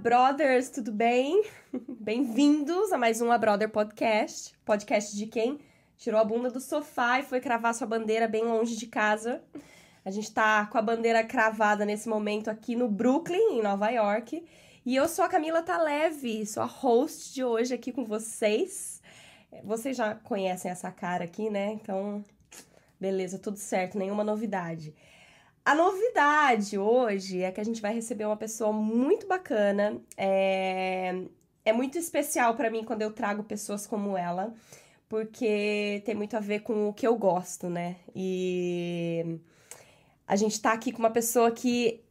brothers, tudo bem? Bem-vindos a mais um A Brother Podcast. Podcast de quem tirou a bunda do sofá e foi cravar sua bandeira bem longe de casa. A gente tá com a bandeira cravada nesse momento aqui no Brooklyn, em Nova York. E eu sou a Camila Taleve, sou a host de hoje aqui com vocês. Vocês já conhecem essa cara aqui, né? Então, beleza, tudo certo, nenhuma novidade. A novidade hoje é que a gente vai receber uma pessoa muito bacana. É, é muito especial para mim quando eu trago pessoas como ela, porque tem muito a ver com o que eu gosto, né? E a gente tá aqui com uma pessoa que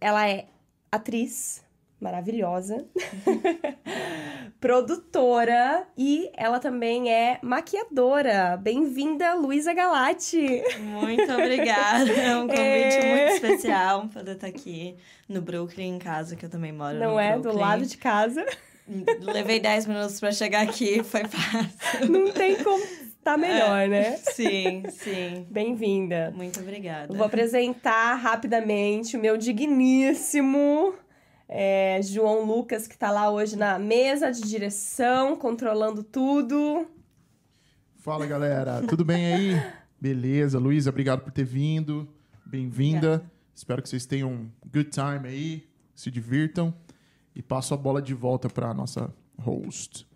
ela é atriz maravilhosa, produtora e ela também é maquiadora. Bem-vinda, Luísa Galati. Muito obrigada. É um convite é... muito especial poder estar aqui no Brooklyn, em casa, que eu também moro Não é? Brooklyn. Do lado de casa. Levei 10 minutos para chegar aqui, foi fácil. Não tem como tá melhor, é, né? Sim, sim. Bem-vinda. Muito obrigada. Vou apresentar rapidamente o meu digníssimo é, João Lucas, que tá lá hoje na mesa de direção, controlando tudo. Fala, galera. Tudo bem aí? Beleza. Luísa, obrigado por ter vindo. Bem-vinda. Espero que vocês tenham um good time aí, se divirtam. E passo a bola de volta para nossa host.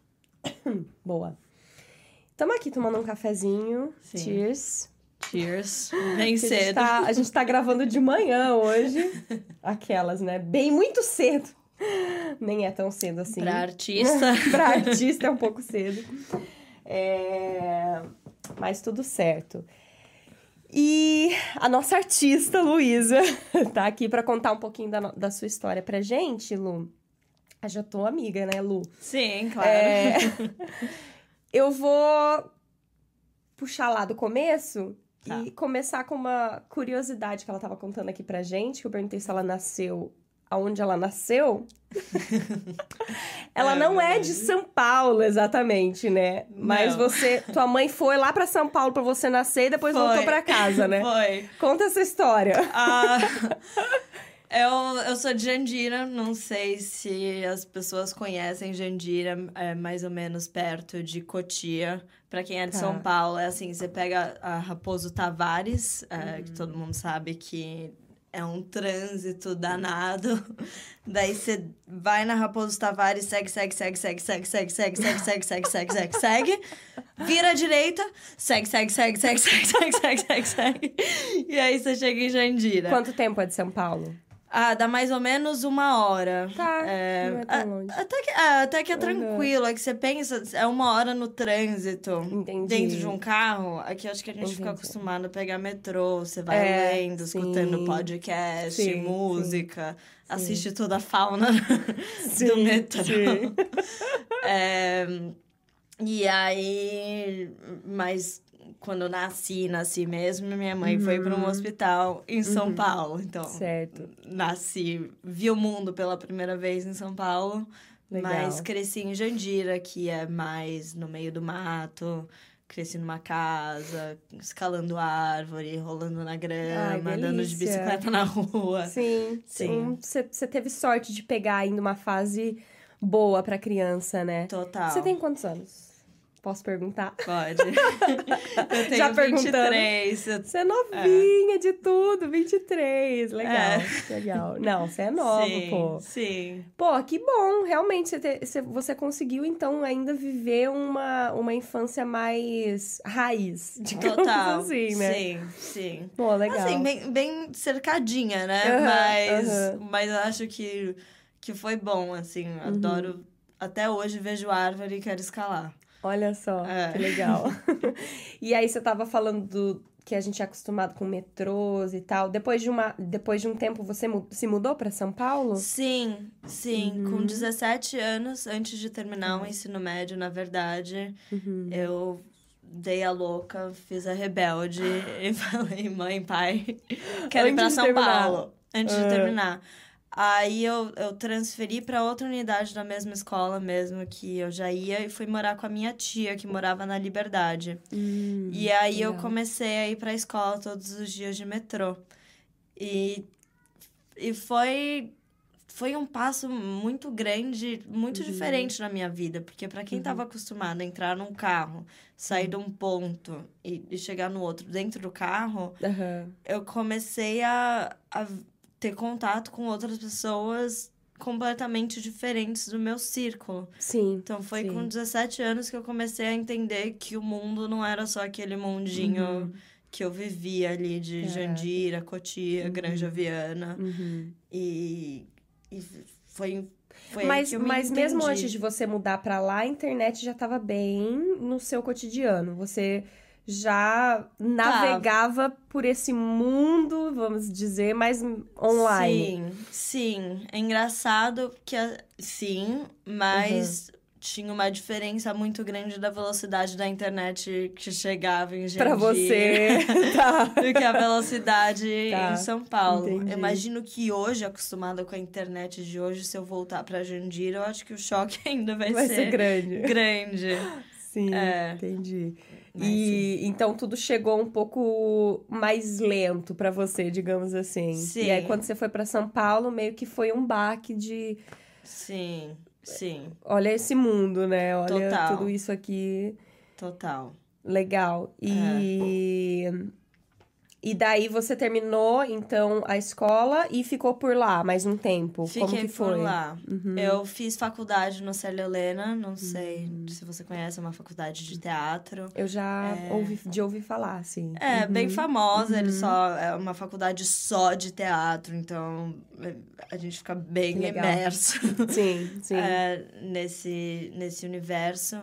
Boa. Estamos aqui tomando um cafezinho. Sim. Cheers. Cheers. Bem cedo. A gente, tá, a gente tá gravando de manhã hoje. Aquelas, né? Bem muito cedo. Nem é tão cedo assim. Pra artista. pra artista é um pouco cedo. É... Mas tudo certo. E a nossa artista, Luísa, tá aqui para contar um pouquinho da, da sua história pra gente, Lu. Eu já tô amiga, né, Lu? Sim, claro. É... Eu vou puxar lá do começo Tá. E começar com uma curiosidade que ela estava contando aqui pra gente, que eu perguntei se ela nasceu aonde ela nasceu. ela é, não é de São Paulo exatamente, né? Mas não. você, tua mãe foi lá para São Paulo para você nascer e depois foi. voltou para casa, né? Foi. Conta essa história. Ah, eu, eu sou de Jandira, não sei se as pessoas conhecem Jandira, é mais ou menos perto de Cotia. Para quem é de tá. São Paulo, é assim, você pega a Raposo Tavares, é, uhum. que todo mundo sabe que é um trânsito danado. Daí você vai na Raposo Tavares, segue, segue, segue, segue, segue, segue, segue, segue, segue, segue, segue, segue, segue. Vira à direita, segue, segue, segue, segue, segue, segue, segue, segue, segue. E aí você chega em Jandira. Quanto tempo é de São Paulo? Ah, dá mais ou menos uma hora. Tá, é, não é tão longe. Até que, é, até que é tranquilo. Uhum. É que você pensa, é uma hora no trânsito. Entendi. Dentro de um carro. Aqui acho que a gente Entendi. fica acostumado a pegar metrô. Você vai é, lendo, sim. escutando podcast, sim, música. Sim. Assiste toda a fauna do metrô. Sim. é, e aí... Mas quando eu nasci, nasci mesmo, minha mãe uhum. foi para um hospital em São uhum. Paulo. Então, certo. nasci, vi o mundo pela primeira vez em São Paulo, Legal. mas cresci em Jandira, que é mais no meio do mato. Cresci numa casa, escalando árvore, rolando na grama, Ai, andando de bicicleta na rua. Sim, sim. Você teve sorte de pegar ainda uma fase boa para criança, né? Total. Você tem quantos anos? Posso perguntar? Pode. Eu tenho Já 23. Você é novinha é. de tudo, 23. Legal, é. legal. Não, você é nova, sim, pô. Sim. Pô, que bom. Realmente, você, te, você conseguiu, então, ainda viver uma, uma infância mais raiz, digamos Total. assim, né? Sim, sim. Pô, legal. Assim, bem, bem cercadinha, né? Uhum, mas, uhum. mas acho que, que foi bom, assim. Uhum. Adoro... Até hoje vejo árvore e quero escalar. Olha só, é. que legal. e aí você tava falando do que a gente é acostumado com metrôs e tal. Depois de, uma, depois de um tempo, você se mudou para São Paulo? Sim, sim. Uhum. Com 17 anos, antes de terminar uhum. o ensino médio, na verdade, uhum. eu dei a louca, fiz a rebelde e falei, mãe, pai, quero antes ir pra São Paulo. Antes de ah. terminar. Aí eu, eu transferi para outra unidade da mesma escola mesmo, que eu já ia, e fui morar com a minha tia, que morava na Liberdade. Hum, e aí legal. eu comecei a ir pra escola todos os dias de metrô. E, e foi foi um passo muito grande, muito uhum. diferente na minha vida, porque para quem estava uhum. acostumado a entrar num carro, sair de um ponto e, e chegar no outro dentro do carro, uhum. eu comecei a, a ter contato com outras pessoas completamente diferentes do meu círculo. Sim. Então foi sim. com 17 anos que eu comecei a entender que o mundo não era só aquele mundinho uhum. que eu vivia ali de é. Jandira, Cotia, uhum. Granja Viana. Uhum. E, e foi foi mas mas entendi. mesmo antes de você mudar para lá, a internet já estava bem no seu cotidiano. Você já navegava tá. por esse mundo, vamos dizer, mais online. Sim, sim. É engraçado que, sim, mas uhum. tinha uma diferença muito grande da velocidade da internet que chegava em Jandira. Pra você, tá. do que a velocidade tá. em São Paulo. Entendi. Imagino que hoje, acostumada com a internet de hoje, se eu voltar pra Jandira, eu acho que o choque ainda vai, vai ser, ser grande. Grande. Sim, é. entendi. Mas, e sim. então tudo chegou um pouco mais lento para você, digamos assim. Sim. E aí quando você foi para São Paulo, meio que foi um baque de Sim. Sim. Olha esse mundo, né? Olha Total. tudo isso aqui. Total. Legal. E é. E daí você terminou, então, a escola e ficou por lá mais um tempo. Fiquei Como que foi? por lá. Uhum. Eu fiz faculdade no Célia Helena, não sei uhum. se você conhece, é uma faculdade de teatro. Eu já é... ouvi, de ouvir falar, assim. É, uhum. bem famosa, ele só é uma faculdade só de teatro, então a gente fica bem imerso. Sim, sim. É, nesse, nesse universo.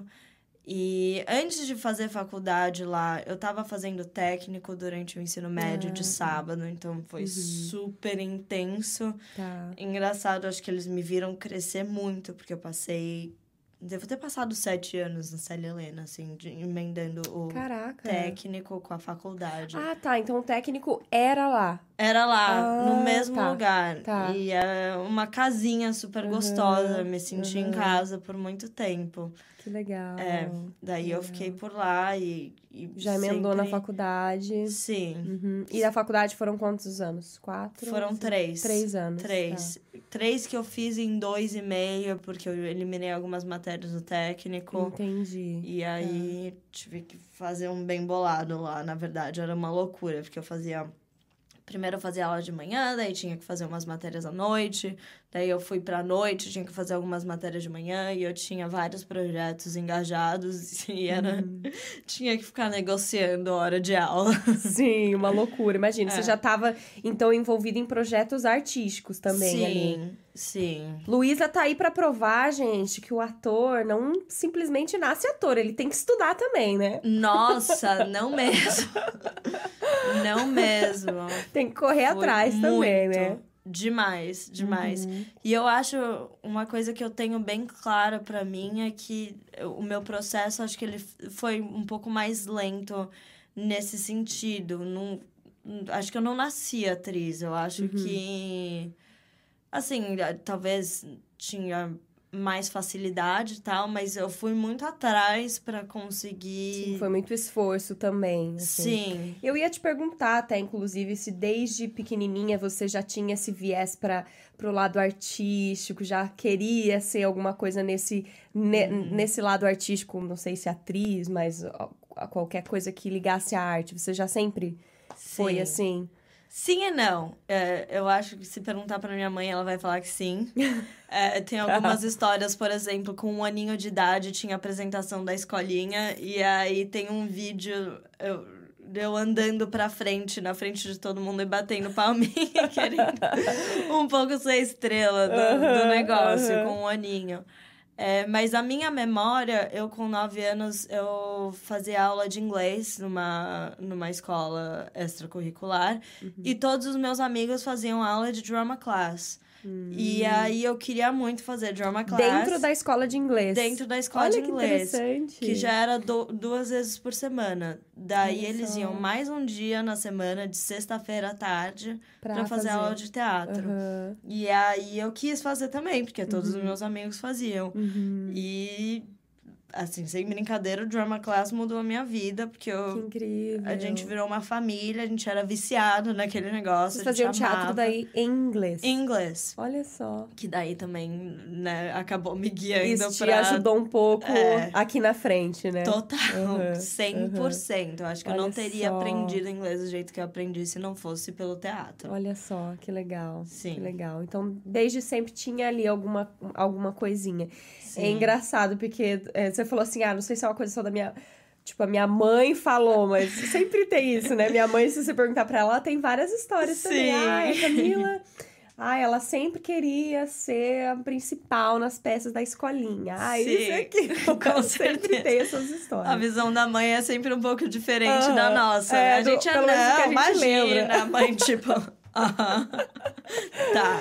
E antes de fazer faculdade lá, eu tava fazendo técnico durante o ensino médio ah, de sábado, então foi uhum. super intenso. Tá. Engraçado, acho que eles me viram crescer muito, porque eu passei. Devo ter passado sete anos na Célia Helena, assim, de, emendando o Caraca. técnico com a faculdade. Ah, tá. Então o técnico era lá. Era lá, ah, no mesmo tá, lugar. Tá. E é uma casinha super uhum, gostosa. Me senti uhum. em casa por muito tempo. Que legal. É, daí legal. eu fiquei por lá e. e Já emendou sempre... na faculdade. Sim. Uhum. E na faculdade foram quantos anos? Quatro? Foram três. Três anos. Três. Tá. Três que eu fiz em dois e meio, porque eu eliminei algumas matérias do técnico. Entendi. E aí tá. tive que fazer um bem bolado lá. Na verdade, era uma loucura, porque eu fazia. Primeiro eu fazia aula de manhã, daí tinha que fazer umas matérias à noite. Daí eu fui pra noite, tinha que fazer algumas matérias de manhã e eu tinha vários projetos engajados e era Uhum. tinha que ficar negociando hora de aula. Sim, uma loucura. Imagina, É. você já estava então envolvida em projetos artísticos também sim, ali. Sim. Luísa tá aí pra provar, gente, que o ator não simplesmente nasce ator, ele tem que estudar também, né? Nossa, não mesmo. não mesmo. Tem que correr Foi atrás também, muito. né? Demais, demais. Uhum. E eu acho uma coisa que eu tenho bem clara para mim é que o meu processo, acho que ele foi um pouco mais lento nesse sentido. Não, acho que eu não nasci atriz. Eu acho Uhum. que. Assim, talvez tinha mais facilidade e tal, mas eu fui muito atrás para conseguir. Sim, foi muito esforço também. assim. Sim. Eu ia te perguntar até, inclusive, se desde pequenininha você já tinha esse viés para pro lado artístico, já queria ser alguma coisa nesse, ne, Uhum. nesse lado artístico, não sei se atriz, mas qualquer coisa que ligasse à arte. Você já sempre foi Sim. assim? Sim e não. É, eu acho que se perguntar pra minha mãe, ela vai falar que sim. É, tem algumas histórias, por exemplo, com um aninho de idade, tinha apresentação da escolinha, e aí tem um vídeo. Eu, eu andando pra frente, na frente de todo mundo e batendo palminha, querendo um pouco ser estrela do, do negócio, aham. com um aninho. É, mas a minha memória, eu com nove anos, eu fazia aula de inglês numa, numa escola extracurricular. Uhum. E todos os meus amigos faziam aula de drama class. Hum. E aí eu queria muito fazer drama class. Dentro da escola de inglês. dentro da escola Olha de que inglês. interessante. Que já era do- duas vezes por semana. Daí Olha eles só. iam mais um dia na semana, de sexta-feira à tarde, pra, pra fazer, aula de teatro. Aham. E aí eu quis fazer também, porque todos Uhum. os meus amigos faziam. Uhum. E assim, sem brincadeira, o drama class mudou a minha vida, porque eu. Que incrível. A gente virou uma família, a gente era viciado naquele negócio. Vocês faziam teatro daí em inglês. Em inglês. Olha só. Que daí também, né, acabou me guiando Isso te pra... ajudou um pouco É. aqui na frente, né? Total, Uhum, 100%. Eu acho que eu não Olha teria só. aprendido inglês do jeito que eu aprendi se não fosse pelo teatro. Olha só, que legal. Sim. Que legal. Então, desde sempre tinha ali alguma, alguma coisinha. Sim. É engraçado, porque é, você falou assim, ah, não sei se é uma coisa só da minha... Tipo, a minha mãe falou, mas sempre tem isso, né? Minha mãe, se você perguntar pra ela, ela tem várias histórias também. Sim. Ai, a Camila... Ai, ela sempre queria ser a principal nas peças da escolinha. Ai, Sim, isso aqui. com sempre certeza. tem essas histórias. A visão da mãe é sempre um pouco diferente da nossa. É, né? A do- gente é, que a não, gente imagina. lembra. A mãe, tipo... aham. tá.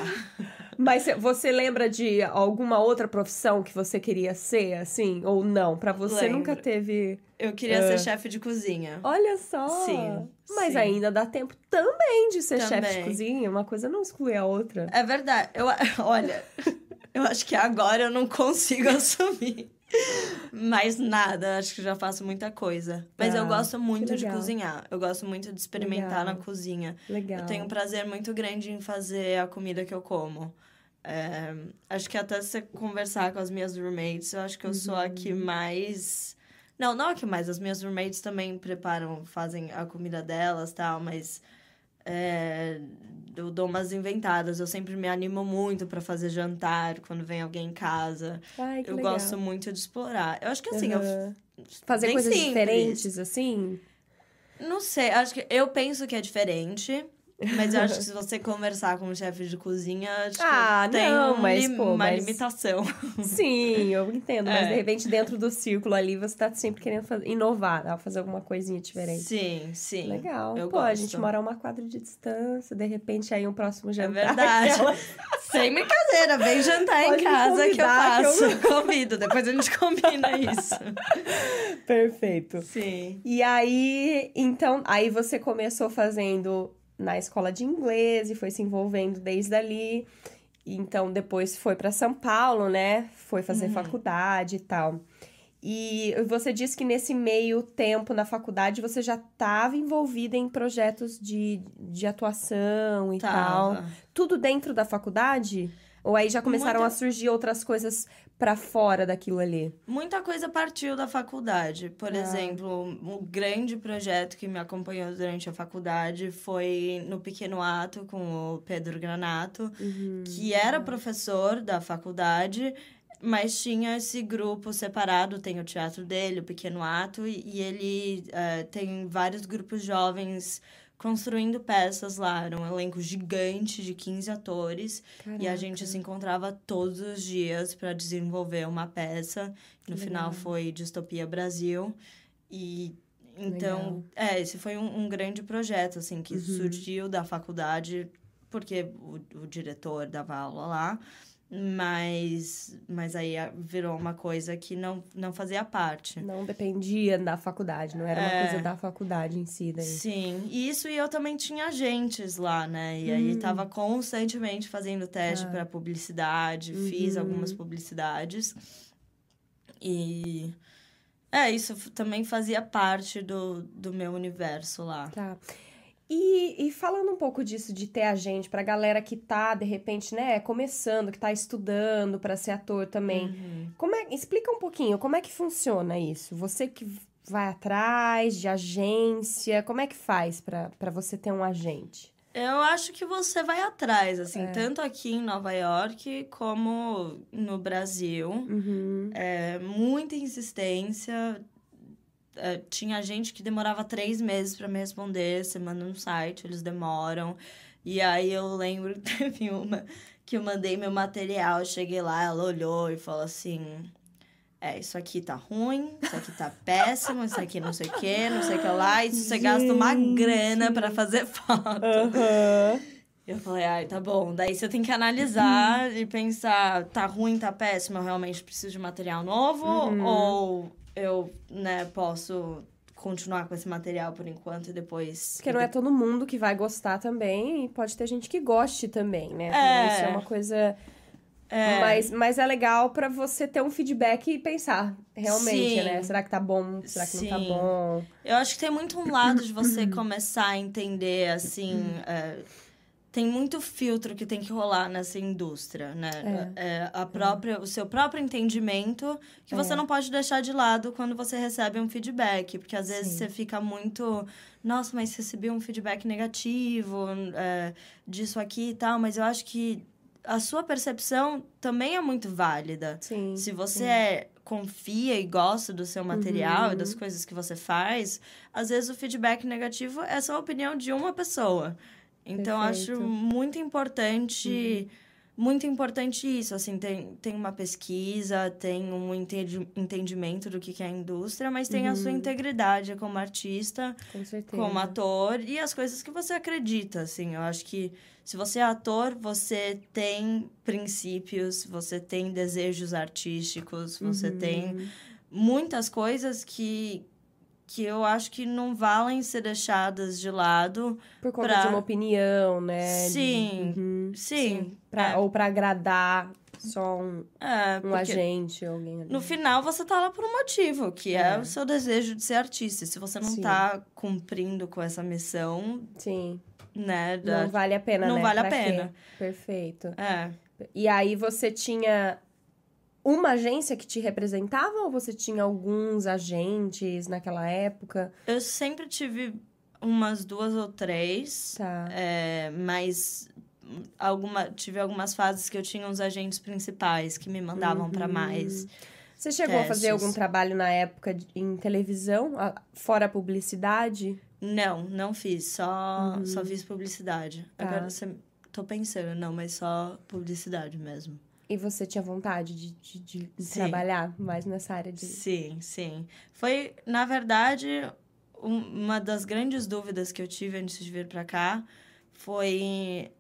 Mas cê- você lembra de alguma outra profissão que você queria ser, assim? Ou não? Pra você Lembro. nunca teve. Eu queria ser chefe de cozinha. Olha só! Sim, Mas sim. ainda dá tempo também de ser chefe de cozinha. Uma coisa não exclui a outra. É verdade. Eu, olha, eu acho que agora eu não consigo assumir. Mais nada, acho que já faço muita coisa. Mas Tá, eu gosto muito de cozinhar. Eu gosto muito de experimentar Legal. na cozinha. Legal. Eu tenho um prazer muito grande em fazer a comida que eu como. É, acho que até você conversar com as minhas roommates, eu acho que eu sou a que Uhum. mais. Não, não a que mais. As minhas roommates também preparam, fazem a comida delas tal, mas. é, eu dou umas inventadas. Eu sempre me animo muito pra fazer jantar quando vem alguém em casa. Ai, que eu legal. gosto muito de explorar. Eu acho que assim, eu Aham. Fazer coisas simples. diferentes, assim? Não sei, acho que eu penso que é diferente. Mas eu acho que se você conversar com um chefe de cozinha, acho Ah, que tem não, um mas, pô, uma mas- limitação. Sim, eu entendo. Mas É. de repente, dentro do círculo ali, você tá sempre querendo inovar, tá? fazer alguma coisinha diferente. Sim, sim. Legal. Eu Pô, a gosto. gente mora a uma quadra de distância, de repente aí um próximo É jantar. verdade. aquela- Sem brincadeira, vem jantar Pode em casa que eu convidar, que eu- faço. Convido, depois a gente combina isso. Perfeito. Sim. E aí, então, aí você começou fazendo na escola de inglês e foi se envolvendo desde ali. Então, depois foi para São Paulo, né? Foi fazer Uhum. faculdade e tal. E você disse que nesse meio tempo na faculdade você já estava envolvida em projetos de, de atuação e tal. Tava. Tudo dentro da faculdade? Ou aí já começaram Muita- a surgir outras coisas pra fora daquilo ali? Muita coisa partiu da faculdade. Por Ah. exemplo, um grande projeto que me acompanhou durante a faculdade foi no Pequeno Ato com o Pedro Granato, que era professor da faculdade, mas tinha esse grupo separado. Tem o teatro dele, o Pequeno Ato, e, ele eh, tem vários grupos jovens construindo peças lá. Era um elenco gigante de 15 atores. E a gente se encontrava todos os dias para desenvolver uma peça. No Que final legal. foi Distopia Brasil. E então, Legal. é, esse foi um, um grande projeto, assim, que Uhum. surgiu da faculdade, porque o, o diretor dava aula lá. Mas, mas aí a- virou uma coisa que não, não fazia parte. Não dependia da faculdade, não era uma É. coisa da faculdade em si daí. Sim, e isso e eu também tinha agentes lá, né? E aí Hum. tava constantemente fazendo teste Tá. para publicidade, fiz Uhum. algumas publicidades. E é, isso também fazia parte do, do meu universo lá. Tá. E, e falando um pouco disso de ter agente pra galera que tá, de repente, né, começando, que tá estudando pra ser ator também. Uhum. Como é, explica um pouquinho, como é que funciona isso? Você que vai atrás de agência, como é que faz pra você ter um agente? Eu acho que você vai atrás, assim, É. tanto aqui em Nova York como no Brasil. Uhum. É, muita insistência. É, tinha gente que demorava três meses para me responder. Você manda no site, eles demoram. E aí eu lembro que teve uma que eu mandei meu material. Cheguei lá, ela olhou e falou assim: É, isso aqui tá ruim, isso aqui tá péssimo, isso aqui não sei o que, não sei o que lá. Isso você gasta uma grana para fazer foto. Aham. Eu falei, ai, tá bom. Daí você tem que analisar e pensar, tá ruim, tá péssimo, eu realmente preciso de material novo? Uhum. Ou eu, né, posso continuar com esse material por enquanto e depois... Porque não é todo mundo que vai gostar também, e pode ter gente que goste também, né? É. Isso é uma coisa É. Mas, mas é legal pra você ter um feedback e pensar, realmente, Sim. né? Será que tá bom? Será que não tá Sim. bom? Eu acho que tem muito um lado de você começar a entender, assim. é, tem muito filtro que tem que rolar nessa indústria, né? É, a própria, O seu próprio entendimento que você É. não pode deixar de lado quando você recebe um feedback. Porque às vezes Sim. você fica muito. Nossa, mas recebi um feedback negativo é, disso aqui e tal. Mas eu acho que a sua percepção também é muito válida. Sim. Se você é- confia e gosta do seu material e das Uhum. coisas que você faz, às vezes o feedback negativo é só a opinião de uma pessoa. Então, eu acho Perfeito. muito importante. Muito importante isso, assim, tem, tem uma pesquisa, tem um entendi- entendimento do que que é a indústria, mas tem a sua Uhum. integridade como artista, Com como ator e as coisas que você acredita, assim. Eu acho que se você é ator, você tem princípios, você tem desejos artísticos, você Uhum. tem muitas coisas que que eu acho que não valem ser deixadas de lado. Por conta pra- de uma opinião, né? de- Sim, Uhum. Sim. Pra- é, Ou pra agradar só um, é, um agente, alguém ali. No final, você tá lá por um motivo, que é, É. o seu desejo de ser artista. Se você não Sim. tá cumprindo com essa missão, Sim. né? da- Não vale a pena, não né? vale a Pra quê? pena. Perfeito. É. E aí você tinha uma agência que te representava ou você tinha alguns agentes naquela época? Eu sempre tive umas duas ou três, Tá. é, mas alguma, tive algumas fases que eu tinha uns agentes principais que me mandavam Uhum. mais. Você chegou a fazer testes. algum trabalho na época de- em televisão, fora a publicidade? Não, não fiz, só, só fiz publicidade. Tá. Agora você. Tô pensando, não, mas só publicidade mesmo. E você tinha vontade de, de- de trabalhar mais nessa área de. Sim, sim. Foi, na verdade, um- uma das grandes dúvidas que eu tive antes de vir pra cá foi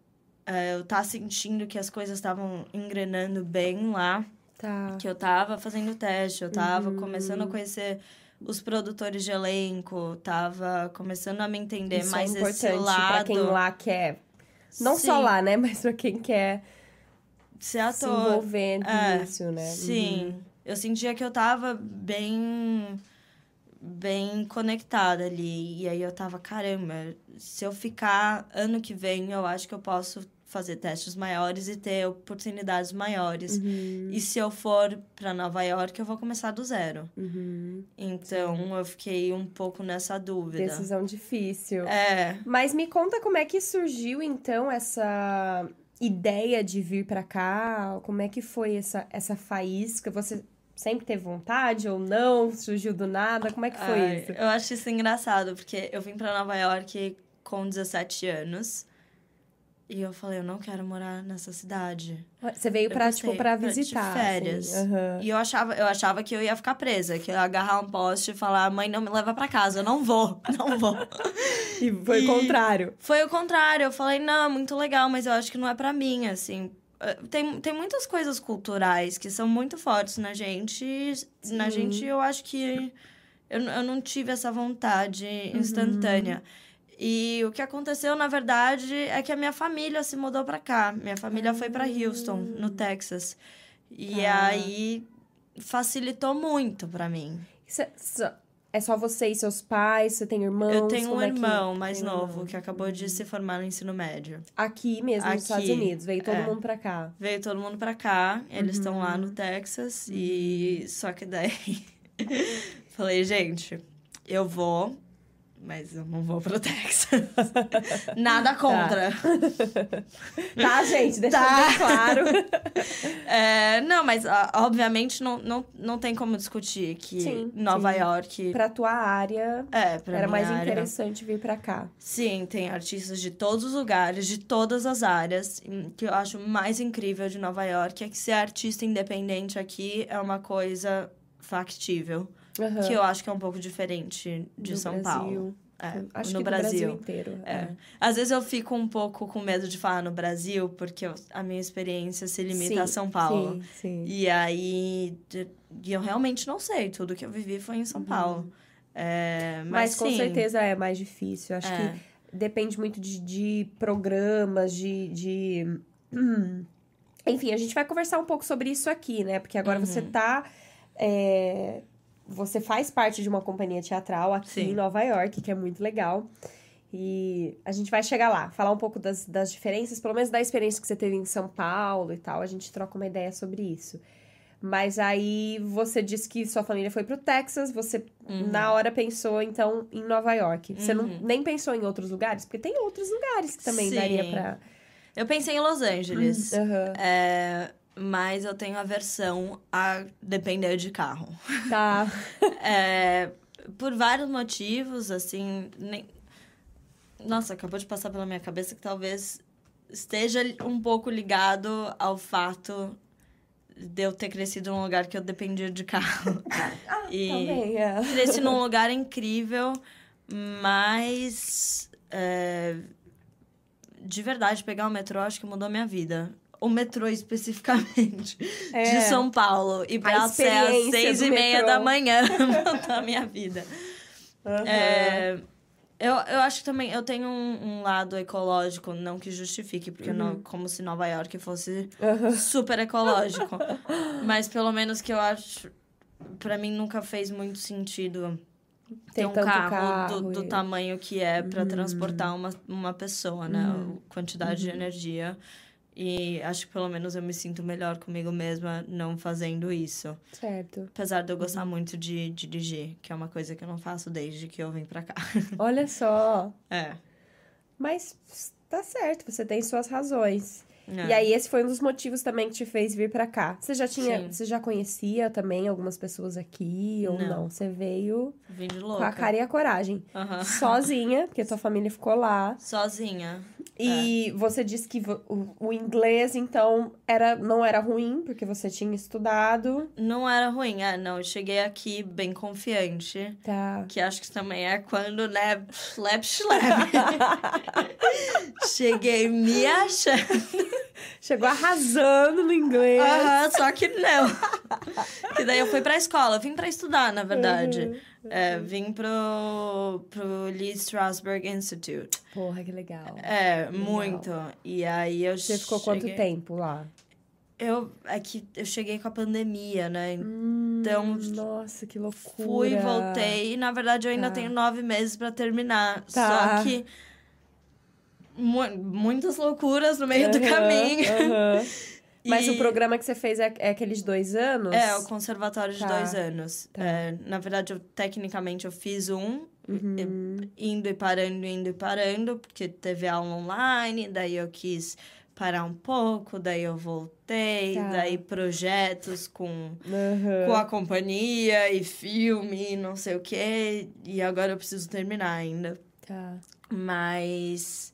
é, eu estar sentindo que as coisas estavam engrenando bem lá, Tá. que eu tava fazendo teste, eu tava Uhum. começando a conhecer os produtores de elenco, tava começando a me entender Isso mais é esse importante lado. pra quem lá quer. Não só Sim, lá, né? Mas pra quem quer ser se ator. envolver É, nisso, né? Sim. Eu sentia que eu tava bem bem conectada ali. E aí eu tava, caramba, se eu ficar ano que vem, eu acho que eu posso fazer testes maiores e ter oportunidades maiores. Uhum, E se eu for pra Nova York, eu vou começar do zero. uhum. Então eu fiquei um pouco nessa dúvida. Decisão difícil. É. Mas me conta como é que surgiu, então, essa ideia de vir pra cá? Como é que foi essa, essa faísca? Você sempre teve vontade ou não? Surgiu do nada? Como é que foi Ai, isso? Eu acho isso engraçado, porque eu vim pra Nova York com 17 anos. E eu falei, eu não quero morar nessa cidade. Você veio gostei, tipo, de visitar. férias. Assim. aham. E eu achava, eu achava que eu ia ficar presa, que eu ia agarrar um poste e falar, mãe, não me leva pra casa, eu não vou, não vou. E foi E- o contrário. Foi o contrário, eu falei, não, é muito legal, mas eu acho que não é pra mim, assim. Eh, Tem, tem muitas coisas culturais que são muito fortes na gente. e Na Sim. gente, eu acho que eu, eu não tive essa vontade Uhum. E o que aconteceu, na verdade, é que a minha família se mudou pra cá. Minha família foi pra Houston, no Texas. E Ah. Aí facilitou muito pra mim. Só- é só você e seus pais? Você tem irmãos? eu tenho um é que- irmão mais tem novo que acabou de se formar no ensino médio. Aqui mesmo, nos Estados Aqui, Unidos. Veio todo é. mundo pra cá. Veio todo mundo pra cá, eles estão Uhum. lá no Texas e só que daí falei, gente, eu vou, mas eu não vou pro Texas. Nada contra. Tá, gente? Deixa Tá. bem claro. É, não, mas obviamente não, não, não tem como discutir que Sim, Nova sim. York pra tua área, é pra era mais área. interessante vir pra cá. Sim, tem artistas de todos os lugares, de todas as áreas. O que eu acho mais incrível de Nova York é que ser artista independente aqui é uma coisa factível. Aham. Que eu acho que é um pouco diferente de Do São Brasil. Paulo. É, Acho no que Brasil. do Brasil inteiro. É. Às vezes eu fico um pouco com medo de falar no Brasil, porque eu- a minha experiência se limita Sim, a São Paulo. Sim, sim. E aí, e eu realmente não sei. Tudo que eu vivi foi em São Paulo. É, Mas, mas, com certeza é mais difícil. Acho é. que depende muito de, de programas, de. de... hum, Enfim, a gente vai conversar um pouco sobre isso aqui, né? Porque agora você tá. é, Você faz parte de uma companhia teatral aqui Sim. em Nova York, que é muito legal. E a gente vai chegar lá, falar um pouco das, das diferenças, pelo menos da experiência que você teve em São Paulo e tal. A gente troca uma ideia sobre isso. Mas aí você disse que sua família foi pro Texas, você na hora pensou então em Nova York. Você não, nem pensou em outros lugares? Porque tem outros lugares que também Sim. daria pra. Eu pensei em Los Angeles. Aham. É, mas eu tenho aversão a depender de carro. Tá. É, por vários motivos, assim. Nem... Nossa, acabou de passar pela minha cabeça que talvez esteja um pouco ligado ao fato de eu ter crescido num lugar que eu dependia de carro. e Também, é. cresci num lugar incrível, mas. é, de verdade, pegar o metrô acho que mudou a minha vida. O metrô especificamente. É. De São Paulo. E pra A ser às seis do e meia metrô. da manhã mudou a minha vida. Aham. É, eu, eu acho que também eu tenho um, um lado ecológico, não que justifique, porque não, como se Nova York fosse Aham. super ecológico. Mas pelo menos que eu acho. Pra mim nunca fez muito sentido ter Tem um carro, carro do, do e- Uhum. tamanho que é pra transportar uma, uma pessoa, né? A quantidade Uhum. de energia. E acho que pelo menos eu me sinto melhor comigo mesma não fazendo isso. Certo. Apesar de eu gostar Uhum. muito de dirigir, que é uma coisa que eu não faço desde que eu vim pra cá. Olha só. É. Mas tá certo, você tem suas razões. é. E aí, esse foi um dos motivos também que te fez vir pra cá. Você já tinha. Sim. Você já conhecia também algumas pessoas aqui ou não? Não. Você veio Vim de com louca. a cara e a coragem. Sozinha, porque tua família ficou lá. Sozinha. E você disse que o, inglês, então, era, não era ruim, porque você tinha estudado. Não era ruim, é, não. Eu cheguei aqui bem confiante. Tá. Que acho que também é quando, né, schlep, schlep. Cheguei me achando. Chegou arrasando no inglês. Aham, só que não. que daí eu fui pra escola. Vim pra estudar, na verdade. Uhum. É, vim pro, pro Lee Strasberg Institute. Porra, que legal. É, muito. E aí eu Você ficou quanto cheguei- tempo lá? Eu, é que eu cheguei com a pandemia, né? Hum, Então, Nossa, que loucura. Fui, voltei. E, na verdade, eu ainda Tá. tenho nove meses pra terminar. Tá. Só que... mu- muitas loucuras no meio do Aham, caminho. Mas E- o programa que você fez é, é aqueles dois anos? É, o conservatório de Tá. dois anos. Tá. É, na verdade, eu, tecnicamente, eu fiz um, Uhum. indo e parando, indo e parando, porque teve aula online, daí eu quis parar um pouco, daí eu voltei, Tá. daí projetos com, Aham. com a companhia e filme, e não sei o quê, e agora eu preciso terminar ainda. Tá. Mas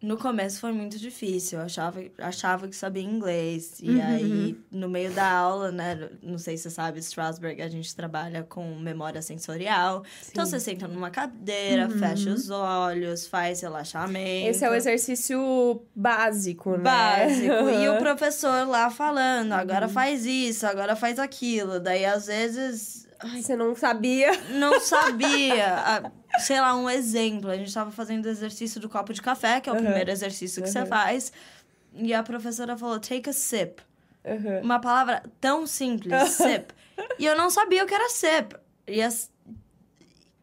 no começo foi muito difícil. Eu achava, achava que sabia inglês. E Uhum. aí, no meio da aula, né? Não sei se você sabe, Strasberg, a gente trabalha com memória sensorial. Então Sim. você senta numa cadeira, fecha os olhos, faz relaxamento. Esse é o exercício básico, né? Básico. E o professor lá falando, agora Uhum. faz isso, agora faz aquilo. Daí, às vezes, ai, Você não sabia? não sabia. Sei lá, um exemplo. A gente tava fazendo o exercício do copo de café, que é o Aham. primeiro exercício que você Aham. faz. E a professora falou, take a sip. Aham. Uma palavra tão simples, sip. E eu não sabia o que era sip. E, as...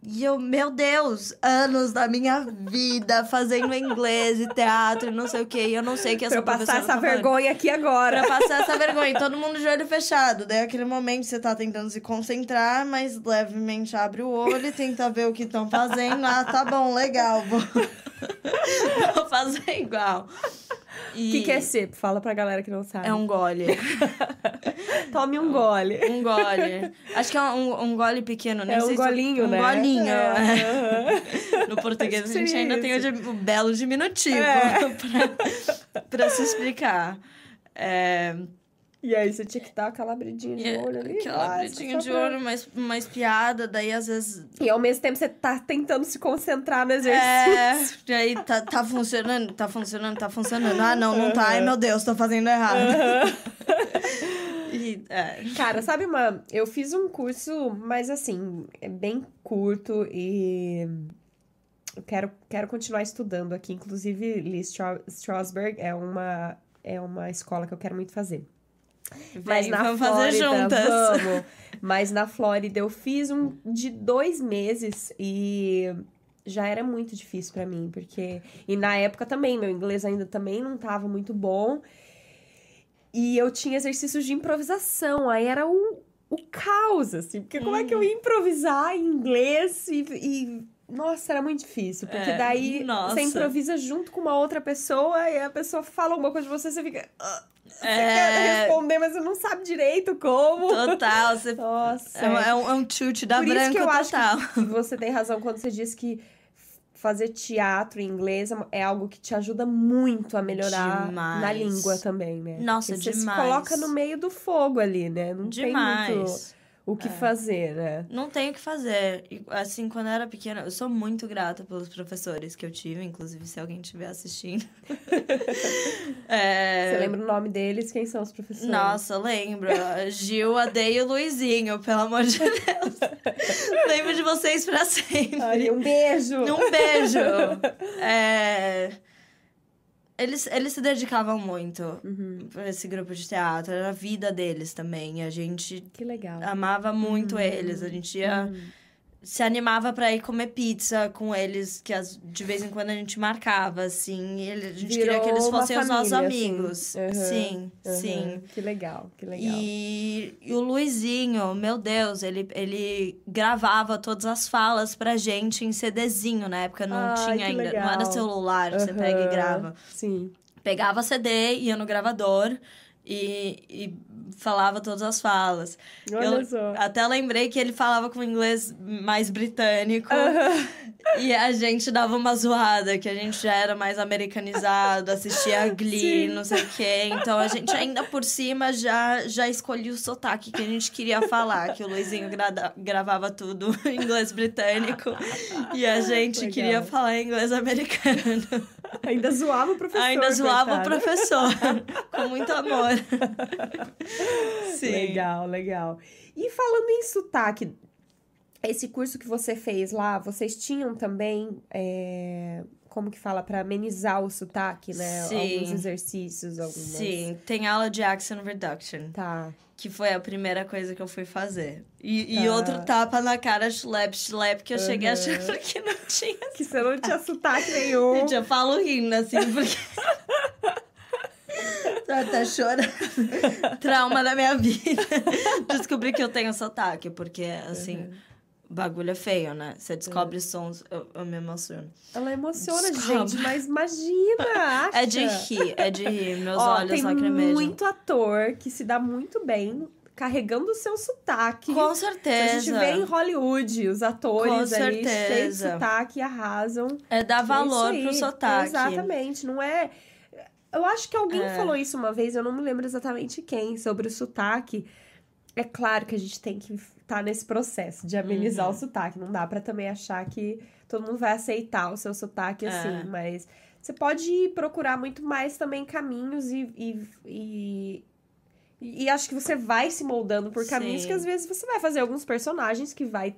e eu, meu Deus, anos da minha vida fazendo inglês e teatro e não sei o quê. E eu não sei o que essa Pra eu passar essa tá vergonha aqui agora. Pra passar essa vergonha. E todo mundo de olho fechado. Daí, aquele momento, você tá tentando se concentrar, mas levemente abre o olho e tenta ver o que estão fazendo. Ah, tá bom, legal. Vou, vou fazer igual. O que, que é sip? Fala pra galera que não sabe. É um gole. Tome um gole. Um gole. Acho que é um, um gole pequeno, nem É um se- golinho, um né? golinho. É, é. No português, a gente seria ainda tem o, o belo diminutivo É. pra, pra se explicar. É, E aí você tinha que dar aquela abridinha de e olho ali. aquela abridinha de olho, mais, mais piada, daí às vezes E ao mesmo tempo você tá tentando se concentrar no É, exercício. e aí tá, tá funcionando, tá funcionando, tá funcionando. Ah, não, não tá. Ai, meu Deus, tô fazendo errado. E, é. Cara, sabe uma. Eu fiz um curso, mas assim, é bem curto e. Eu quero, quero continuar estudando aqui. Inclusive, Lee Stra- Strasberg é uma. é uma escola que eu quero muito fazer. Vem, Mas na vamos Flórida, fazer juntas. vamos. Mas na Flórida eu fiz um de dois meses e já era muito difícil pra mim, porque e na época também meu inglês ainda também não tava muito bom. E eu tinha exercícios de improvisação, aí era o, o caos, assim, porque como é que eu ia improvisar em inglês e, e- nossa, era muito difícil, porque É, daí nossa. você improvisa junto com uma outra pessoa e a pessoa fala alguma coisa de você, você fica. Você quer É, responder, mas você não sabe direito como. total. Você... Nossa. É, um- é um, é um da Por isso branca que eu acho total. que você tem razão quando você diz que fazer teatro em inglês é é algo que te ajuda muito a melhorar Demais. na língua também, né? Nossa, Porque você demais. se coloca no meio do fogo ali, né? Não tem muito Demais. O que fazer, né? Não tenho o que fazer. Assim, quando eu era pequena, eu sou muito grata pelos professores que eu tive, inclusive se alguém estiver assistindo. É, Você lembra o nome deles? Quem são os professores? Nossa, lembro. Gil, Ade e Luizinho, pelo amor de Deus. lembro de vocês pra sempre. Ai, um beijo! Um beijo! É, Eles, eles se dedicavam muito Uhum. pra esse grupo de teatro, era a vida deles também. A gente Que legal. amava muito eles. A gente ia. Se animava pra ir comer pizza com eles, que as- de vez em quando a gente marcava, assim. Ele- a gente queria que Virou eles fossem os nossos família, assim. amigos. Uhum, Sim, Uhum. sim. Que legal, que legal. E, e o Luizinho, meu Deus, ele, ele gravava todas as falas pra gente em CDzinho. Na época não Ai, tinha ainda, não legal. era celular, que você pega e grava. Sim. Pegava CD, ia no gravador e, e falava todas as falas. Olha Eu só. até lembrei que ele falava com inglês mais britânico. E a gente dava uma zoada, que a gente já era mais americanizado, assistia Glee, Sim. não sei o quê. Então a gente ainda por cima já, já escolhia o sotaque que a gente queria falar, que o Luizinho gravava tudo em inglês britânico. E a gente Legal. queria falar inglês americano. Ainda zoava o professor. Ainda zoava o coitado. professor, com muito amor. Sim. Legal, legal. E falando em sotaque, esse curso que você fez lá, vocês tinham também, é, como que fala, para amenizar o sotaque, né? Sim. Alguns exercícios, algumas... Sim, tem aula de accent reduction. Tá. Que foi a primeira coisa que eu fui fazer. E, e Tá. outro tapa na cara, schlep, schlep, que eu cheguei Uhum. achando que não tinha. Que você não tinha sotaque nenhum. Gente, eu falo rindo, assim, porque... Tô até chorando. Trauma da minha vida. Descobri que eu tenho sotaque, porque, assim, Uhum. Bagulho é feio, né? Você descobre sons, eu, eu me emociono. Ela emociona, Desculpa. gente, mas imagina? É de rir, é de rir. Meus Ó, olhos tem lacrimejam. muito ator que se dá muito bem carregando o seu sotaque. Com Se a gente certeza. vê em Hollywood, os atores Com ali cheios de certeza. sotaque arrasam. É dar valor É pro sotaque. Exatamente, não é. Eu acho que alguém É. falou isso uma vez, eu não me lembro exatamente quem, sobre o sotaque. É claro que a gente tem que estar nesse processo de amenizar Uhum. o sotaque. Não dá pra também achar que todo mundo vai aceitar o seu sotaque É. assim, mas você pode procurar muito mais também caminhos e. e, e... e acho que você vai se moldando por caminhos Sim. que às vezes você vai fazer alguns personagens que vai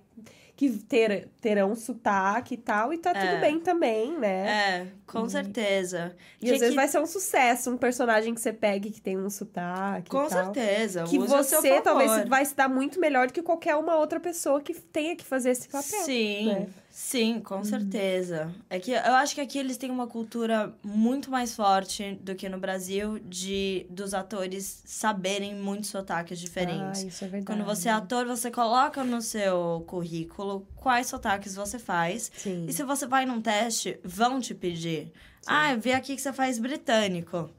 que ter, terão sotaque e tal, e tá É. tudo bem também, né? É, com certeza. E às vezes que- vai ser um sucesso, um personagem que você pegue que tem um sotaque Com e tal. certeza. Que você talvez vai se dar muito melhor do que qualquer uma outra pessoa que tenha que fazer esse papel. Sim, né? sim, com certeza. É que eu acho que aqui eles têm uma cultura muito mais forte do que no Brasil de dos atores saberem muitos sotaques diferentes. Ah, isso é verdade. Quando você é ator, você coloca no seu currículo quais sotaques você faz. Sim. E se você vai num teste, vão te pedir. Ah, vê aqui que você faz britânico.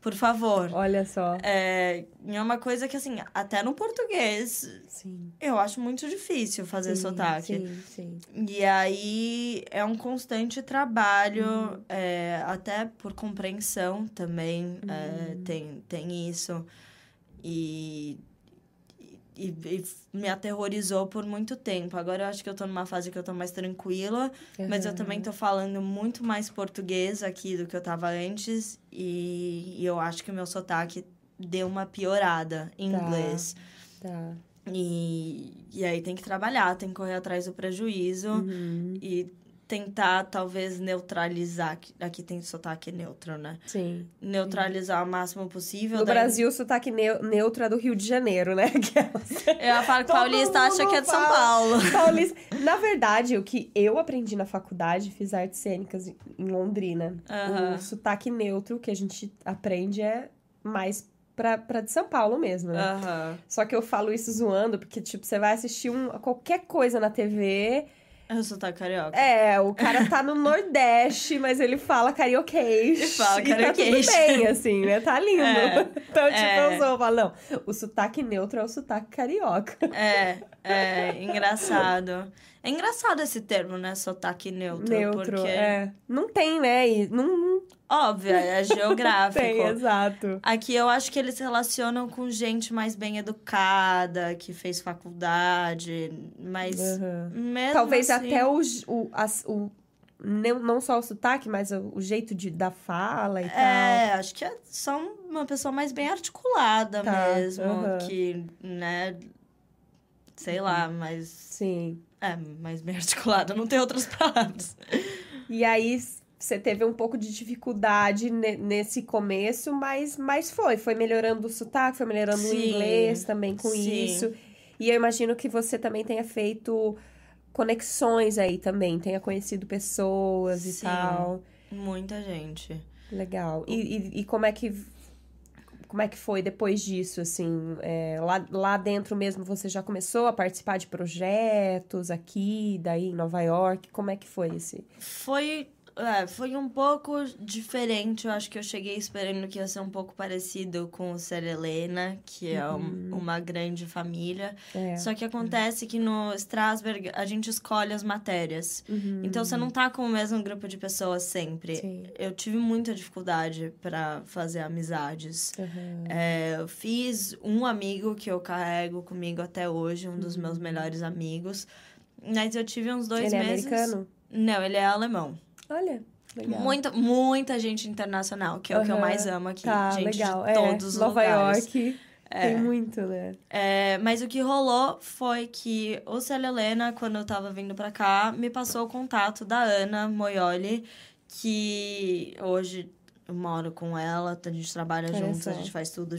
Por favor. Olha só. É, é uma coisa que, assim, até no português, Sim. eu acho muito difícil fazer sim, sotaque. Sim, sim. E aí é um constante trabalho, Uhum. é, até por compreensão também é, Uhum. tem, tem isso. E, e, e me aterrorizou por muito tempo. Agora eu acho que eu tô numa fase que eu tô mais tranquila, mas eu também tô falando muito mais português aqui do que eu tava antes. E, e eu acho que o meu sotaque deu uma piorada em Tá. inglês. Tá. E, e aí tem que trabalhar, tem que correr atrás do prejuízo. Uhum. E tentar, talvez, neutralizar. Aqui tem sotaque neutro, né? Sim. Neutralizar o máximo possível. No daí- Brasil, o sotaque neu- neutro é do Rio de Janeiro, né? Aquelas- Eu falo que Todo paulista acha que é de São. Paulo. Paulista. Na verdade, o que eu aprendi na faculdade, fiz artes cênicas em Londrina. O sotaque neutro que a gente aprende é mais pra, pra de São Paulo mesmo, né? Aham. Só que eu falo isso zoando, porque, tipo, você vai assistir um, qualquer coisa na TV. É o sotaque carioca. É, o cara tá no Nordeste, mas ele fala carioquês. Ele fala E tá carioquês. tudo bem, assim, né? Tá lindo. É, Então, tipo, é. eu sou, eu falo, não, o sotaque neutro é o sotaque carioca. É, é engraçado. É engraçado esse termo, né? Sotaque neutro. neutro, porque, é. Não tem, né? E não, não óbvio, é geográfico. tem, exato. Aqui eu acho que eles se relacionam com gente mais bem educada, que fez faculdade, mas Aham. mesmo Talvez assim... até o, o, as- o- não, só o sotaque, mas o, jeito de, da fala e É, acho que é só uma pessoa mais bem articulada Tá, mesmo, aham. que, né, sei lá, mas... tal. Sim. É, mais bem articulada, não tem outras palavras. E aí você teve um pouco de dificuldade ne- nesse começo, mas, mas foi. Foi melhorando o sotaque, foi melhorando o Sim, inglês também com sim. isso. E eu imagino que você também tenha feito conexões aí também, tenha conhecido pessoas e Sim. tal. Muita gente. Legal. E, e, e como é que como é que foi depois disso, assim? É, lá, lá dentro mesmo você já começou a participar de projetos aqui, daí em Nova York? Como é que foi esse? Foi, é, foi um pouco diferente. Eu acho que eu cheguei esperando que ia ser um pouco parecido com o Ser Helena, que é um- uma grande família. Uhum. É. Só que acontece que no Strasberg a gente escolhe as matérias. Uhum. Então você não tá com o mesmo grupo de pessoas sempre. Sim. Eu tive muita dificuldade para fazer amizades. Uhum. É, eu fiz um amigo que eu carrego comigo até hoje, um dos meus melhores amigos. Mas eu tive uns dois Uhum. Ele é meses. americano? Não, ele é alemão. Olha, legal. Muita, muita gente internacional, que é o que eu mais amo aqui. Tá, gente legal. de é, todos os Nova lugares. York tem muito, né? É, mas o que rolou foi que o Célia Helena, quando eu tava vindo pra cá, me passou o contato da Ana Moioli, que hoje eu moro com ela, a gente trabalha juntas, a gente faz tudo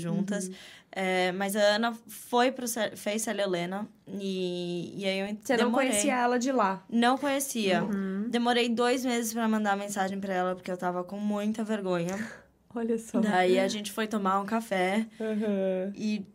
Uhum. É, mas a Ana foi pro, fez Célia Helena e, e aí eu Você não demorei. conhecia ela de lá. Não conhecia. Uhum. Demorei dois meses pra mandar mensagem pra ela, porque eu tava com muita vergonha. Olha só. Daí a gente foi tomar um café Uhum. e,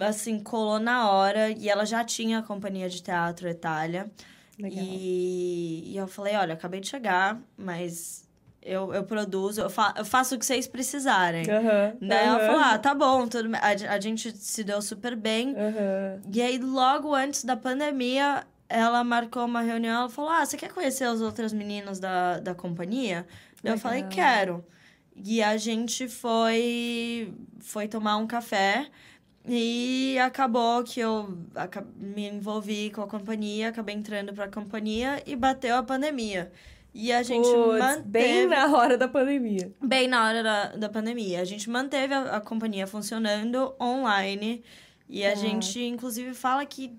assim, colou na hora. E ela já tinha a companhia de teatro Itália. Legal. E, e eu falei, olha, acabei de chegar, mas eu, eu produzo, eu, fa eu faço o que vocês precisarem. Aham. Daí ela aham, falou, ah, tá bom, tudo. A, a gente se deu super bem. aham. E aí, logo antes da pandemia, ela marcou uma reunião. Ela falou: Ah, você quer conhecer os outros meninos da, da companhia? Eu Legal. falei: Quero. E a gente foi, foi tomar um café. E acabou que eu me envolvi com a companhia, acabei entrando pra companhia e bateu a pandemia. E a gente Puts, manteve... bem na hora da pandemia. Bem na hora da, da pandemia. A gente manteve a, a companhia funcionando online. E a Tá. gente, inclusive, fala que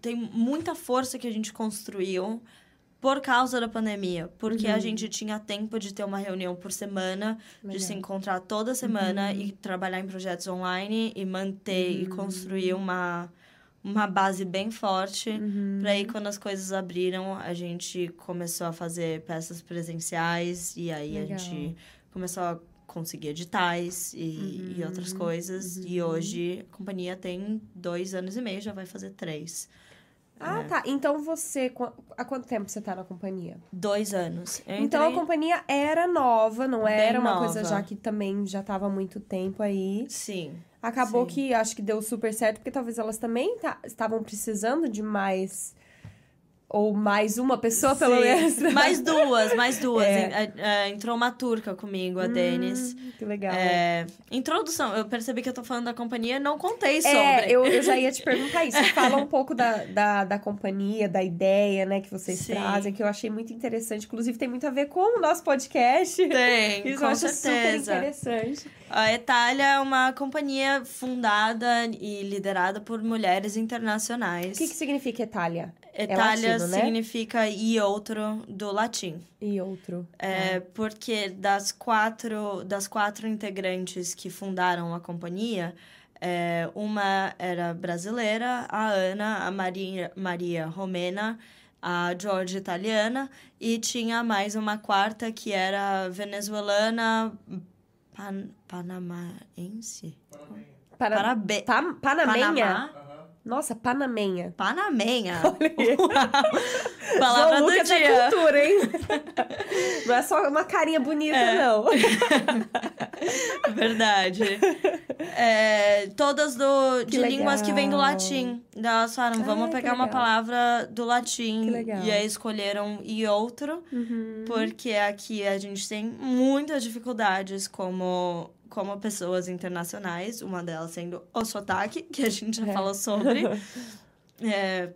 tem muita força que a gente construiu por causa da pandemia. Porque a gente tinha tempo de ter uma reunião por semana, de Legal. se encontrar toda semana e trabalhar em projetos online e manter e construir uma, uma base bem forte. Uhum. Pra aí, quando as coisas abriram, a gente começou a fazer peças presenciais e aí Legal. a gente começou a conseguir editais e, e outras coisas. E hoje a companhia tem dois anos e meio, já vai fazer três. Ah, tá. Então você. Há quanto tempo você tá na companhia? Dois anos. Eu Então a entrei- companhia era nova, não Bem era uma coisa nova. já que também já tava há muito tempo aí. Sim. Acabou Sim. que acho que deu super certo, porque talvez elas também estavam precisando de mais. Ou mais uma pessoa, pelo Sim. menos. Mais duas, mais duas. É. É, é, entrou uma turca comigo, a Denis. Hum, que legal. É, introdução. Eu percebi que eu tô falando da companhia, não contei sobre. É, eu, eu já ia te perguntar isso. Fala um pouco da, da, da companhia, da ideia, né, que vocês Sim. trazem, que eu achei muito interessante. Inclusive, tem muito a ver com o nosso podcast. Tem, Isso com eu acho certeza. super interessante. A Itália é uma companhia fundada e liderada por mulheres internacionais. O que, que significa Itália? Itália latino, né? significa e outro do latim. E outro. É, porque das quatro, das quatro integrantes que fundaram a companhia, é, uma era brasileira, a Ana, a Maria, Maria Romena, a George italiana, e tinha mais uma quarta que era venezuelana, pan, panamaense? Para... Parabe... Pa... Panamenha? Panamá? Nossa, Panamenha. Panamenha. João Palavra do é dia. cultura, hein? Não é só uma carinha bonita, É. não. Verdade. É, todas do, de línguas que vêm do latim. Elas falaram, vamos Ai, que pegar uma palavra do latim. Que legal. E aí escolheram e outro, Uhum. porque aqui a gente tem muitas dificuldades como, como pessoas internacionais, uma delas sendo o sotaque, que a gente já É. falou sobre. É,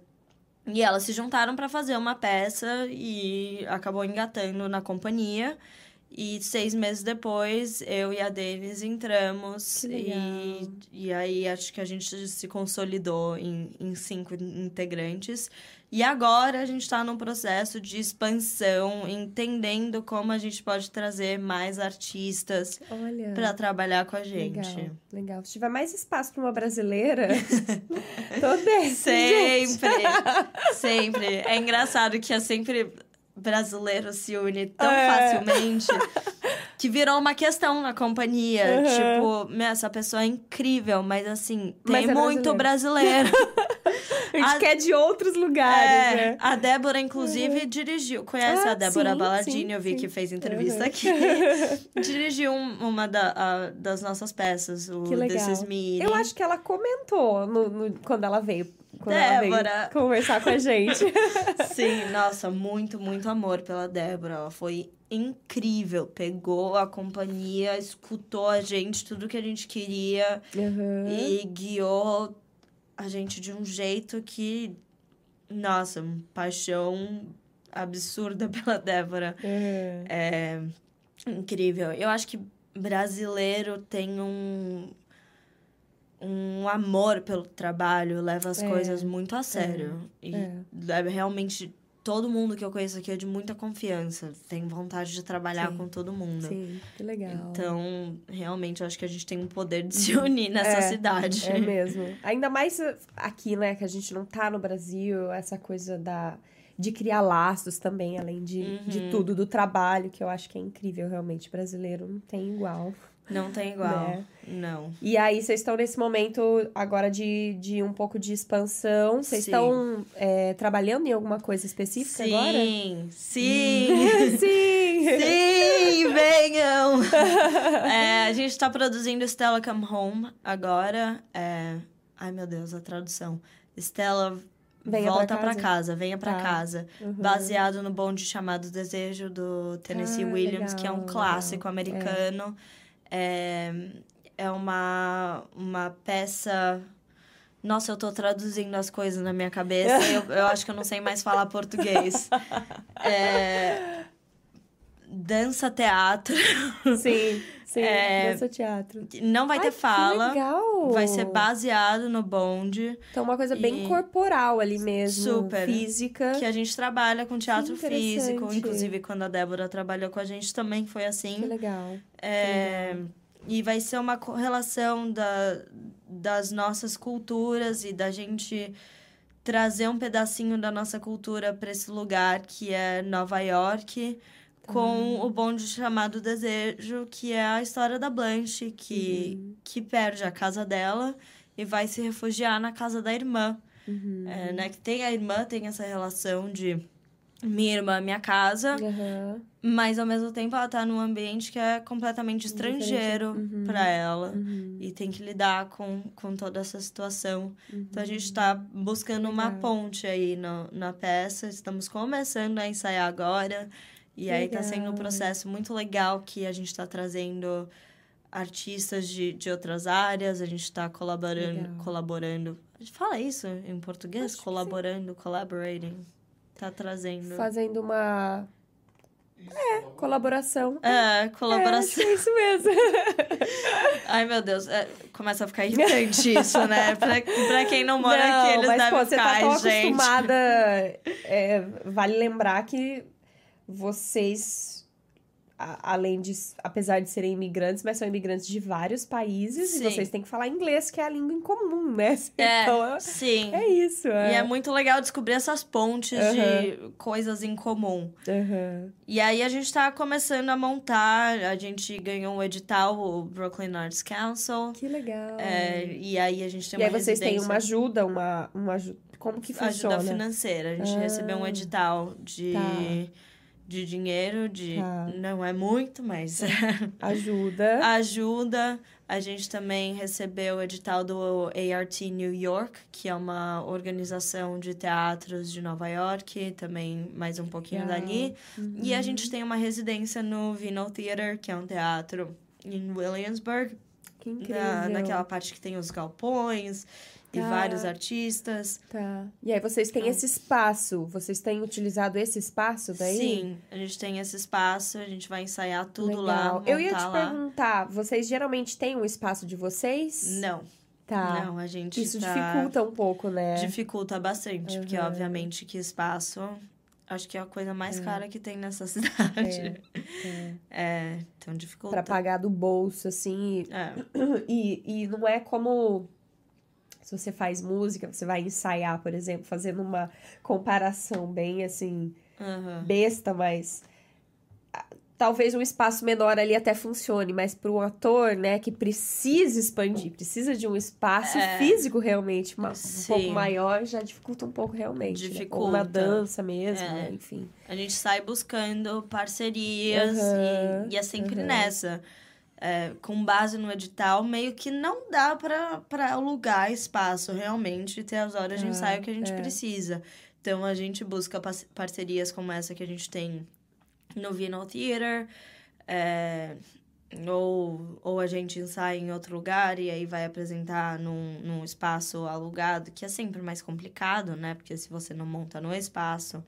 e elas se juntaram para fazer uma peça e acabou engatando na companhia. E seis meses depois, eu e a Denis entramos. E, e aí acho que a gente se consolidou em, em cinco integrantes. E agora a gente está num processo de expansão, entendendo como a gente pode trazer mais artistas para trabalhar com a gente. Legal, legal. Se tiver mais espaço para uma brasileira, tô dentro. Sempre, sempre. É engraçado que é sempre brasileiro se une tão É. facilmente que virou uma questão na companhia. Uhum. Tipo, essa pessoa é incrível, mas assim, tem Mas é muito brasileiro. A gente A- quer de outros lugares, É, né? a Débora, inclusive, dirigiu. Conhece Ah, a Débora sim, Balladini? sim, eu vi sim. que fez entrevista Uhum. aqui. dirigiu um- uma da- a- das nossas peças, o Que legal. This Is Me. Eu acho que ela comentou no, no- quando ela veio. Quando ela Débora. veio conversar com a gente. Sim, nossa, muito, muito amor pela Débora. Ela foi incrível. Pegou a companhia, escutou a gente, tudo que a gente queria Uhum. e guiou a gente de um jeito que, nossa, paixão absurda pela Débora. Uhum. É incrível. Eu acho que brasileiro tem um um amor pelo trabalho, leva as É, coisas muito a sério. E é. é realmente todo mundo que eu conheço aqui é de muita confiança, tem vontade de trabalhar Sim. com todo mundo. Sim, que legal. Então, realmente, eu acho que a gente tem um poder de se unir nessa É, cidade. É mesmo. Ainda mais aqui, né, que a gente não tá no Brasil, essa coisa da de criar laços também, além de, de Uhum. tudo, do trabalho, que eu acho que é incrível, realmente. Brasileiro não tem igual. Não tem igual. Né? Não. E aí, vocês estão nesse momento agora de, de um pouco de expansão. Vocês Sim. estão é, trabalhando em alguma coisa específica agora? Sim, sim. Sim! Sim, venham! É, a gente tá produzindo Stella Come Home agora. É... Ai, meu Deus, a tradução. Stella Venha volta pra pra casa. casa, venha pra Tá. casa. Uhum. Baseado no bonde chamado Desejo, do Tennessee Ah, Williams, que é um legal, clássico legal. americano. É, é uma, uma peça... Nossa, eu tô traduzindo as coisas na minha cabeça. e eu, eu acho que eu não sei mais falar português. É, dança teatro. Sim, sim. É, Dança teatro. Não vai Ai, ter que fala. legal! Vai ser baseado no bonde. Então, uma coisa bem corporal ali mesmo. Super. Física. Que a gente trabalha com teatro Que físico. Inclusive, quando a Débora trabalhou com a gente, também foi Que assim. legal. É, e vai ser uma correlação da, das nossas culturas e da gente trazer um pedacinho da nossa cultura para esse lugar que é Nova York, com o bonde chamado Desejo, que é a história da Blanche, que, que perde a casa dela e vai se refugiar na casa da irmã. Uhum. É, né? Que tem a irmã, tem essa relação de minha irmã, minha casa, Aham. mas ao mesmo tempo ela tá num ambiente que é completamente estrangeiro Uhum. pra ela. Uhum. E tem que lidar com, com toda essa situação. Então a gente tá buscando uma ponte aí no, na peça. Estamos começando a ensaiar agora. E aí tá sendo um Legal. processo muito legal que a gente tá trazendo artistas de, de outras áreas, a gente tá colaborando, Legal. colaborando. A gente fala isso em português? Acho colaborando, collaborating. Tá trazendo. Fazendo uma. Colaboração. É, colaboração. É, isso mesmo. Ai, meu Deus. é, começa a ficar irritante isso, né? Pra, pra quem não mora não, aqui, eles mas, devem pô, você ficar, tá tão "Ai, gente. acostumada. é, vale lembrar que vocês, além de, apesar de serem imigrantes, mas são imigrantes de vários países Sim. e vocês têm que falar inglês, que é a língua em comum, né? É, Então, sim. é isso. E É. é muito legal descobrir essas pontes de coisas em comum. Aham. E aí a gente tá começando a montar, a gente ganhou um edital, o Brooklyn Arts Council. Que legal. é, e aí a gente tem e aí uma vocês têm uma ajuda, uma, uma ajuda. Como que funciona? ajuda financeira. A gente Ah. recebeu um edital de, Tá. De dinheiro, de Tá. não é muito, mas Ajuda. ajuda. A gente também recebeu o edital do ART New York, que é uma organização de teatros de Nova York, também mais um pouquinho dali. E a Uhum. gente tem uma residência no Vino Theater, que é um teatro em Williamsburg, Que incrível. na, naquela parte que tem os galpões e Tá. vários artistas. Tá. E aí vocês têm esse espaço. Vocês têm utilizado esse espaço daí? Sim, a gente tem esse espaço, a gente vai ensaiar tudo lá. Legal. Eu ia te lá. perguntar, vocês geralmente têm um espaço de vocês? Não, Tá. não, a gente Isso tá... dificulta um pouco, né? Dificulta bastante, porque Uhum. obviamente que espaço acho que é a coisa mais É. cara que tem nessa cidade. É. É, então dificulta. Pra pagar do bolso, assim. É, E, e não é como. Se você faz música, você vai ensaiar, por exemplo, fazendo uma comparação bem assim, aham. besta, mas. Talvez um espaço menor ali até funcione, mas para um ator, né, que precisa expandir, precisa de um espaço É. físico realmente um pouco maior, já dificulta um pouco realmente. né? Ou na Dificulta. dança mesmo, É. né? enfim. A gente sai buscando parcerias Aham, e, e é sempre aham. nessa. É, com base no edital, meio que não dá pra alugar espaço realmente e ter as horas de Ah, ensaio que a gente é. precisa. Então a gente busca parcerias como essa que a gente tem no Vino Theater, é, ou, ou a gente ensaia em outro lugar e aí vai apresentar num, num espaço alugado, que é sempre mais complicado, né? Porque se você não monta no espaço,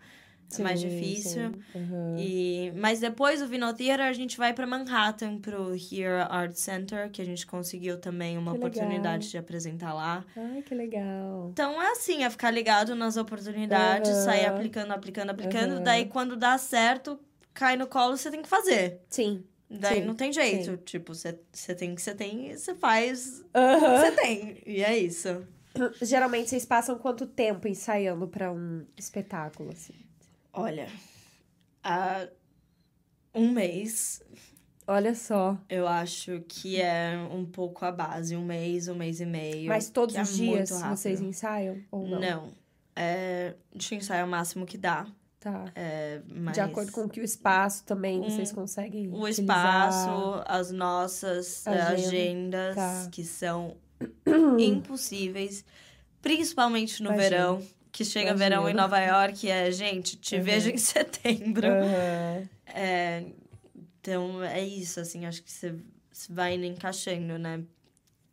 é mais Sim, difícil. sim. Aham. E, mas depois do Vino Theater, a gente vai para Manhattan, pro Here Art Center, que a gente conseguiu também uma Que legal. oportunidade de apresentar lá. Ai, que legal. Então é assim, é ficar ligado nas oportunidades, Aham. sair aplicando, aplicando, aplicando. Aham. Daí quando dá certo, cai no colo, você tem que fazer. Sim. Daí Sim, não tem jeito. Tipo, você tem que você tem, e você faz o que Aham. você tem. E é isso. Geralmente vocês passam quanto tempo ensaiando pra um espetáculo, assim? Olha, há um mês Olha só. Eu acho que é um pouco a base, um mês, um mês e meio. Mas todos é os dias muito rápido. vocês ensaiam ou não? Não. É, a gente ensaia o máximo que dá. Tá. É, mas De acordo com que o espaço também Um- vocês conseguem o utilizar. espaço, as nossas eh, Agenda. agendas, Tá. que são impossíveis, principalmente no Imagino. verão. Que chega verão em Nova York e é, gente, te Uhum. vejo em setembro. Aham. É, então, é isso, assim, acho que você vai indo encaixando, né?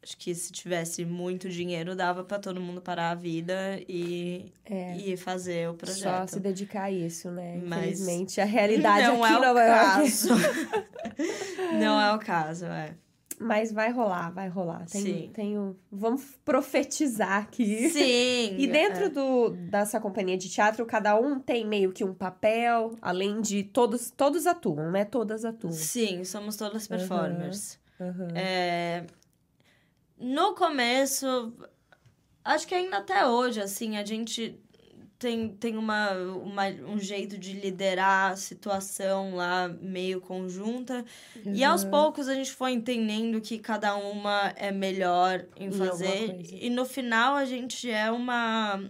Acho que se tivesse muito dinheiro, dava pra todo mundo parar a vida e, É. e fazer o Só projeto. se dedicar a isso, né? Mas Infelizmente, a realidade Não aqui é o Nova York. caso. Não é o caso, é. Mas vai rolar, vai rolar. Tenho, Sim. tenho... Vamos profetizar aqui. Sim. E dentro é. do, dessa companhia de teatro, cada um tem meio que um papel, além de todos, todos atuam, né? Todas atuam. Sim, somos todas performers. Aham. É, No começo, acho que ainda até hoje, assim, a gente tem, tem uma, uma, um jeito de liderar a situação lá meio conjunta. E aos Uhum. poucos a gente foi entendendo que cada uma é melhor em alguma fazer. coisa. E no final a gente é uma.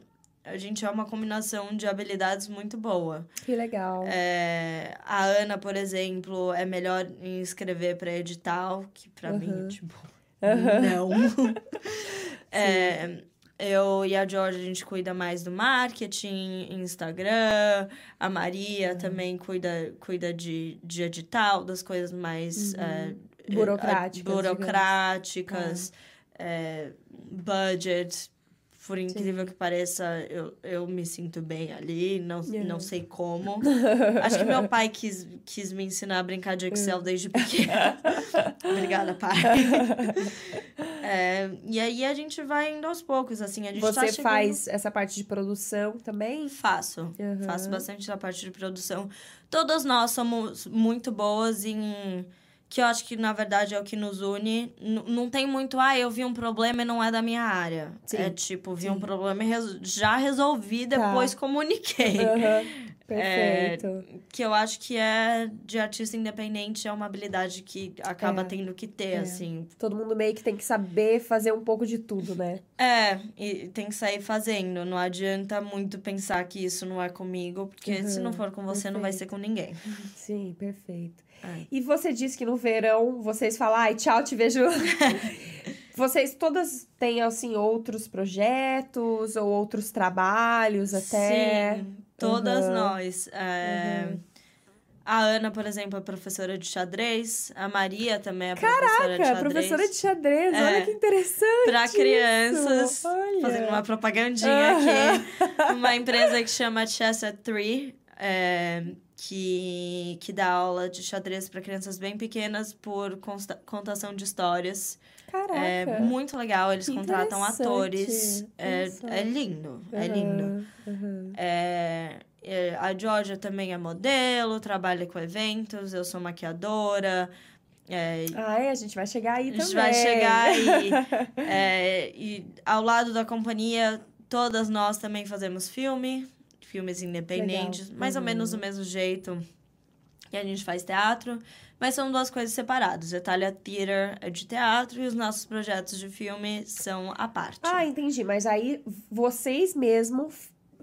A gente é uma combinação de habilidades muito boa. Que legal. É, a Ana, por exemplo, é melhor em escrever para edital, que para mim, Uhum. tipo, Aham. não. É, eu e a Georgia, a gente cuida mais do marketing, Instagram. A Uhum. Maria também cuida, cuida de, de edital, das coisas mais... é, Uhum. Burocráticas, é, burocráticas, é, budget, por incrível que pareça, eu, eu me sinto bem ali, não, Yeah. não sei como. Acho que meu pai quis, quis me ensinar a brincar de Excel desde pequena. Obrigada, pai. É, e aí a gente vai indo aos poucos, assim, a gente tá Você chegando... faz essa parte de produção também? Faço. Uhum. Faço bastante da parte de produção. Todas nós somos muito boas em. Que eu acho que, na verdade, é o que nos une. N- não tem muito, ah, eu vi um problema e não é da minha área. Sim. É tipo, vi um Sim. problema e res- já resolvi, Tá. depois comuniquei. Aham. É, Perfeito. Que eu acho que é de artista independente, é uma habilidade que acaba É. tendo que ter, É. assim. Todo mundo meio que tem que saber fazer um pouco de tudo, né? É, e tem que sair fazendo. Não adianta muito pensar que isso não é comigo, porque se Uhum, não for com você, não vai ser com ninguém. Sim, perfeito. É. E você disse que no verão vocês falam, ai, tchau, te vejo. vocês todas têm, assim, outros projetos ou outros trabalhos até? Sim, todas Uhum. nós. É, A Ana, por exemplo, é professora de xadrez. A Maria também é professora de Caraca, xadrez. professora de xadrez, É. olha que interessante. Pra isso. crianças, Olha. fazendo uma propagandinha aqui. Uma empresa que chama Chess at Three, é, que, que dá aula de xadrez para crianças bem pequenas por contação de histórias. Caraca. É muito legal, eles contratam atores. É, é lindo, é lindo. aham. É, a Georgia também é modelo, trabalha com eventos, eu sou maquiadora. É, Ah, é, a gente vai chegar aí a também. gente vai chegar aí. É, e ao lado da companhia, todas nós também fazemos filme, filmes independentes, Legal. mais ou Uhum. menos do mesmo jeito que a gente faz teatro, mas são duas coisas separadas. O Italia Theater é de teatro e os nossos projetos de filme são à parte. Ah, entendi. Mas aí vocês mesmo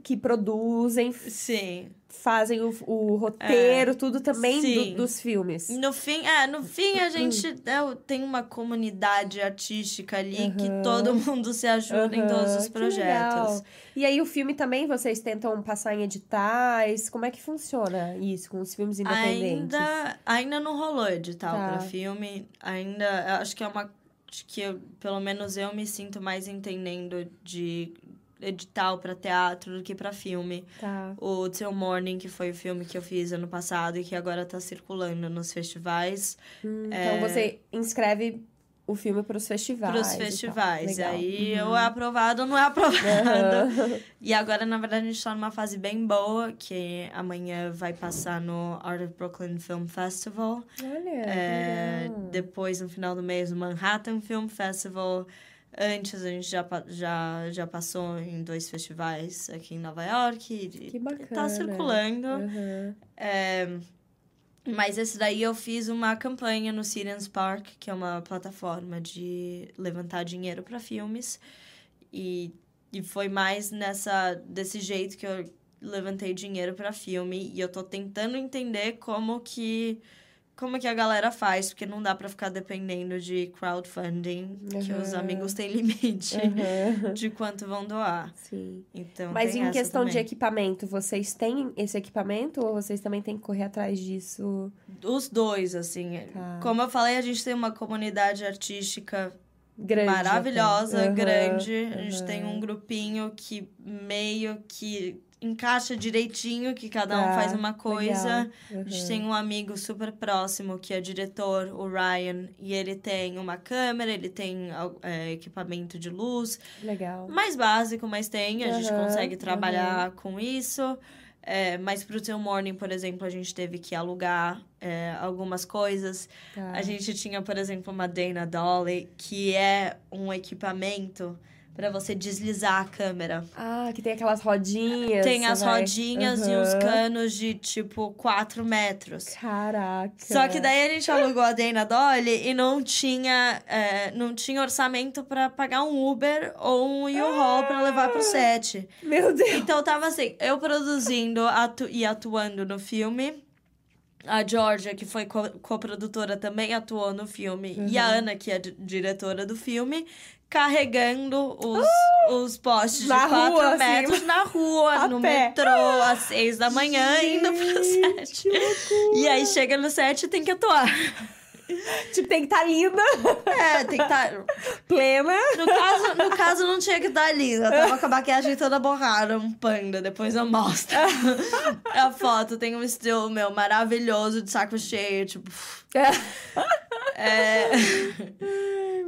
que produzem, Sim. fazem o, o roteiro, tudo também do- dos filmes. No fim, é, no fim a gente é, tem uma comunidade artística ali que Aham. todo mundo se ajuda em todos os que projetos. E aí o filme também vocês tentam passar em editais? Como é que funciona isso com os filmes independentes? Ainda, ainda não rolou edital Tá. pra filme. Ainda, acho que é uma. Acho que eu, pelo menos eu me sinto mais entendendo de edital pra teatro do que pra filme. Tá. O Till Morning, que foi o filme que eu fiz ano passado e que agora tá circulando nos festivais. Hum, É. Então você inscreve o filme para os festivais. Pros e tal. festivais. E aí, Uhum. ou é aprovado ou não é aprovado. Aham. E agora, na verdade, a gente tá numa fase bem boa, que amanhã vai passar no Art of Brooklyn Film Festival. Olha, É, depois, no final do mês, o Manhattan Film Festival. Antes, a gente já, já, já passou em dois festivais aqui em Nova York. E Que bacana. Tá circulando. Aham. É, mas esse daí eu fiz uma campanha no Citizens Park, que é uma plataforma de levantar dinheiro para filmes. E, e foi mais nessa desse jeito que eu levantei dinheiro para filme. E eu tô tentando entender como que como que a galera faz, porque não dá para ficar dependendo de crowdfunding, que os amigos têm limite Aham. de quanto vão doar. Sim. Então, Mas em questão de também. equipamento, vocês têm esse equipamento ou vocês também têm que correr atrás disso? Os dois, assim. Tá. Como eu falei, a gente tem uma comunidade artística Grande. maravilhosa. Aham, grande. A gente tem um grupinho que meio que encaixa direitinho, que cada um Tá, faz uma coisa. legal. A gente Aham. tem um amigo super próximo que é diretor, o Ryan, e ele tem uma câmera, ele tem é, equipamento de luz, Legal. mais básico, mas tem, a gente Aham, consegue trabalhar com isso. É, mas pro Till Morning, por exemplo, a gente teve que alugar é, algumas coisas. Tá. A gente tinha, por exemplo, uma Dana Dolly, que é um equipamento para você deslizar a câmera. Ah, que tem aquelas rodinhas. Tem as vai- rodinhas e os Aham. canos de tipo 4 metros. Caraca. Só que daí a gente alugou a Dana Dolly e não tinha, é, não tinha orçamento para pagar um Uber ou um U-Haul para levar pro set. Meu Deus. Então tava assim, eu produzindo atu e atuando no filme. A Georgia, que foi co- co-produtora, também atuou no filme. E a Ana, que é di- diretora do filme, carregando os, os postes de 4 rua, assim, metros na rua, a no pé. metrô, às 6 da manhã, indo pro set. Gente, que loucura. E aí chega no set e tem que atuar. tipo, tem que estar tá linda. É, tem que estar. Tá... Plena. No caso, no caso, não tinha que estar tá linda. Eu tava com a maquiagem toda borrada, um panda. Depois eu mostro a foto. Tem um estilo meu maravilhoso de saco cheio, tipo. É.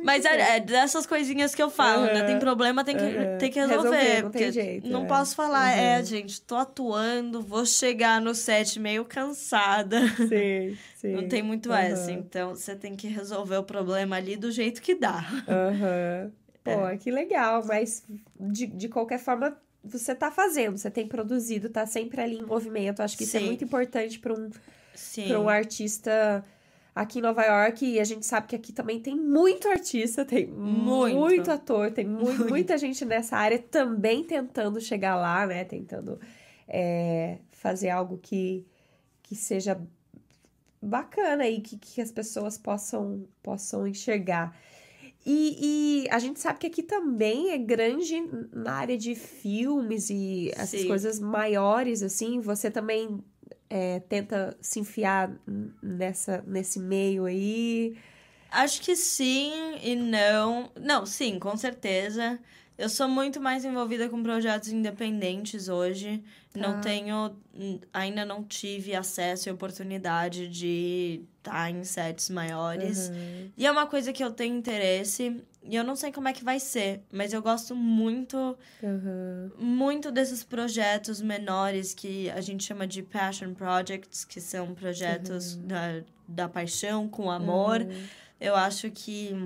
Mas é, é, dessas coisinhas que eu falo, uhum. né? Tem problema, tem que, uhum. tem que resolver. resolver não tem jeito. Não é. posso falar, uhum. é, gente, tô atuando, vou chegar no set meio cansada. Sim, sim. Não tem muito essa. Então, você tem que resolver o problema ali do jeito que dá. Uhum. Pô, é. que legal. Mas, de, de qualquer forma, você tá fazendo, você tem produzido, tá sempre ali em movimento. Acho que sim. isso é muito importante para um, um artista aqui em Nova York e a gente sabe que aqui também tem muito artista, tem muito, muito ator, tem mu muito. muita gente nessa área também tentando chegar lá, né? Tentando é, fazer algo que, que seja bacana e que, que as pessoas possam, possam enxergar. E, e, a gente sabe que aqui também é grande na área de filmes e essas Sim. coisas maiores, assim. Você também é, tenta se enfiar nessa, nesse meio aí? Acho que sim e não. Não, sim, com certeza. Eu sou muito mais envolvida com projetos independentes hoje. Tá. Não tenho. Ainda não tive acesso e oportunidade de estar tá em sets maiores. Uhum. E é uma coisa que eu tenho interesse. E eu não sei como é que vai ser, mas eu gosto muito, uhum. muito desses projetos menores que a gente chama de passion projects, que são projetos uhum. da, da paixão com amor. Uhum. Eu acho que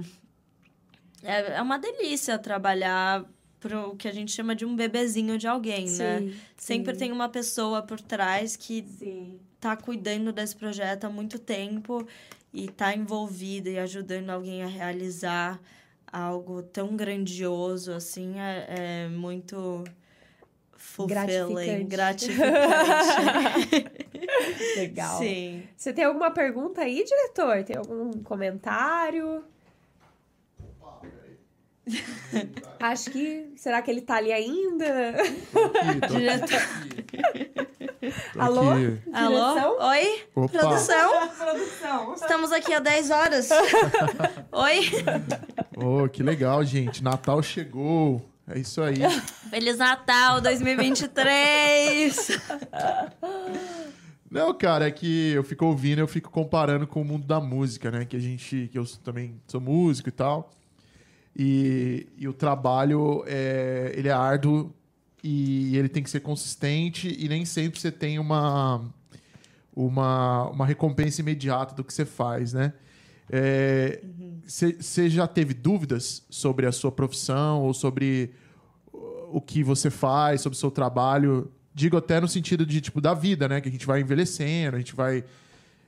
é, é uma delícia trabalhar pro que a gente chama de um bebezinho de alguém, sim, né? Sim. Sempre tem uma pessoa por trás que sim. tá cuidando desse projeto há muito tempo e tá envolvida e ajudando alguém a realizar algo tão grandioso assim é, é muito fulfilling, gratificante. gratificante. Legal. Sim. Você tem alguma pergunta aí, diretor? Tem algum comentário? Acho que. Será que ele tá ali ainda? Tô aqui, tô. Aqui. Alô? Aqui. Alô? Oi? Opa. Produção? Produção. Estamos aqui há 10 horas. Oi? Oh, que legal, gente. Natal chegou. É isso aí. Feliz Natal 2023! Não, cara, é que eu fico ouvindo, eu fico comparando com o mundo da música, né? Que a gente, que eu também sou músico e tal. E, e o trabalho, é, ele é árduo e ele tem que ser consistente e nem sempre você tem uma, uma, uma recompensa imediata do que você faz, né? Você é, uhum. já teve dúvidas sobre a sua profissão ou sobre o que você faz, sobre o seu trabalho? Digo até no sentido de, tipo, da vida, né? Que a gente vai envelhecendo, a gente vai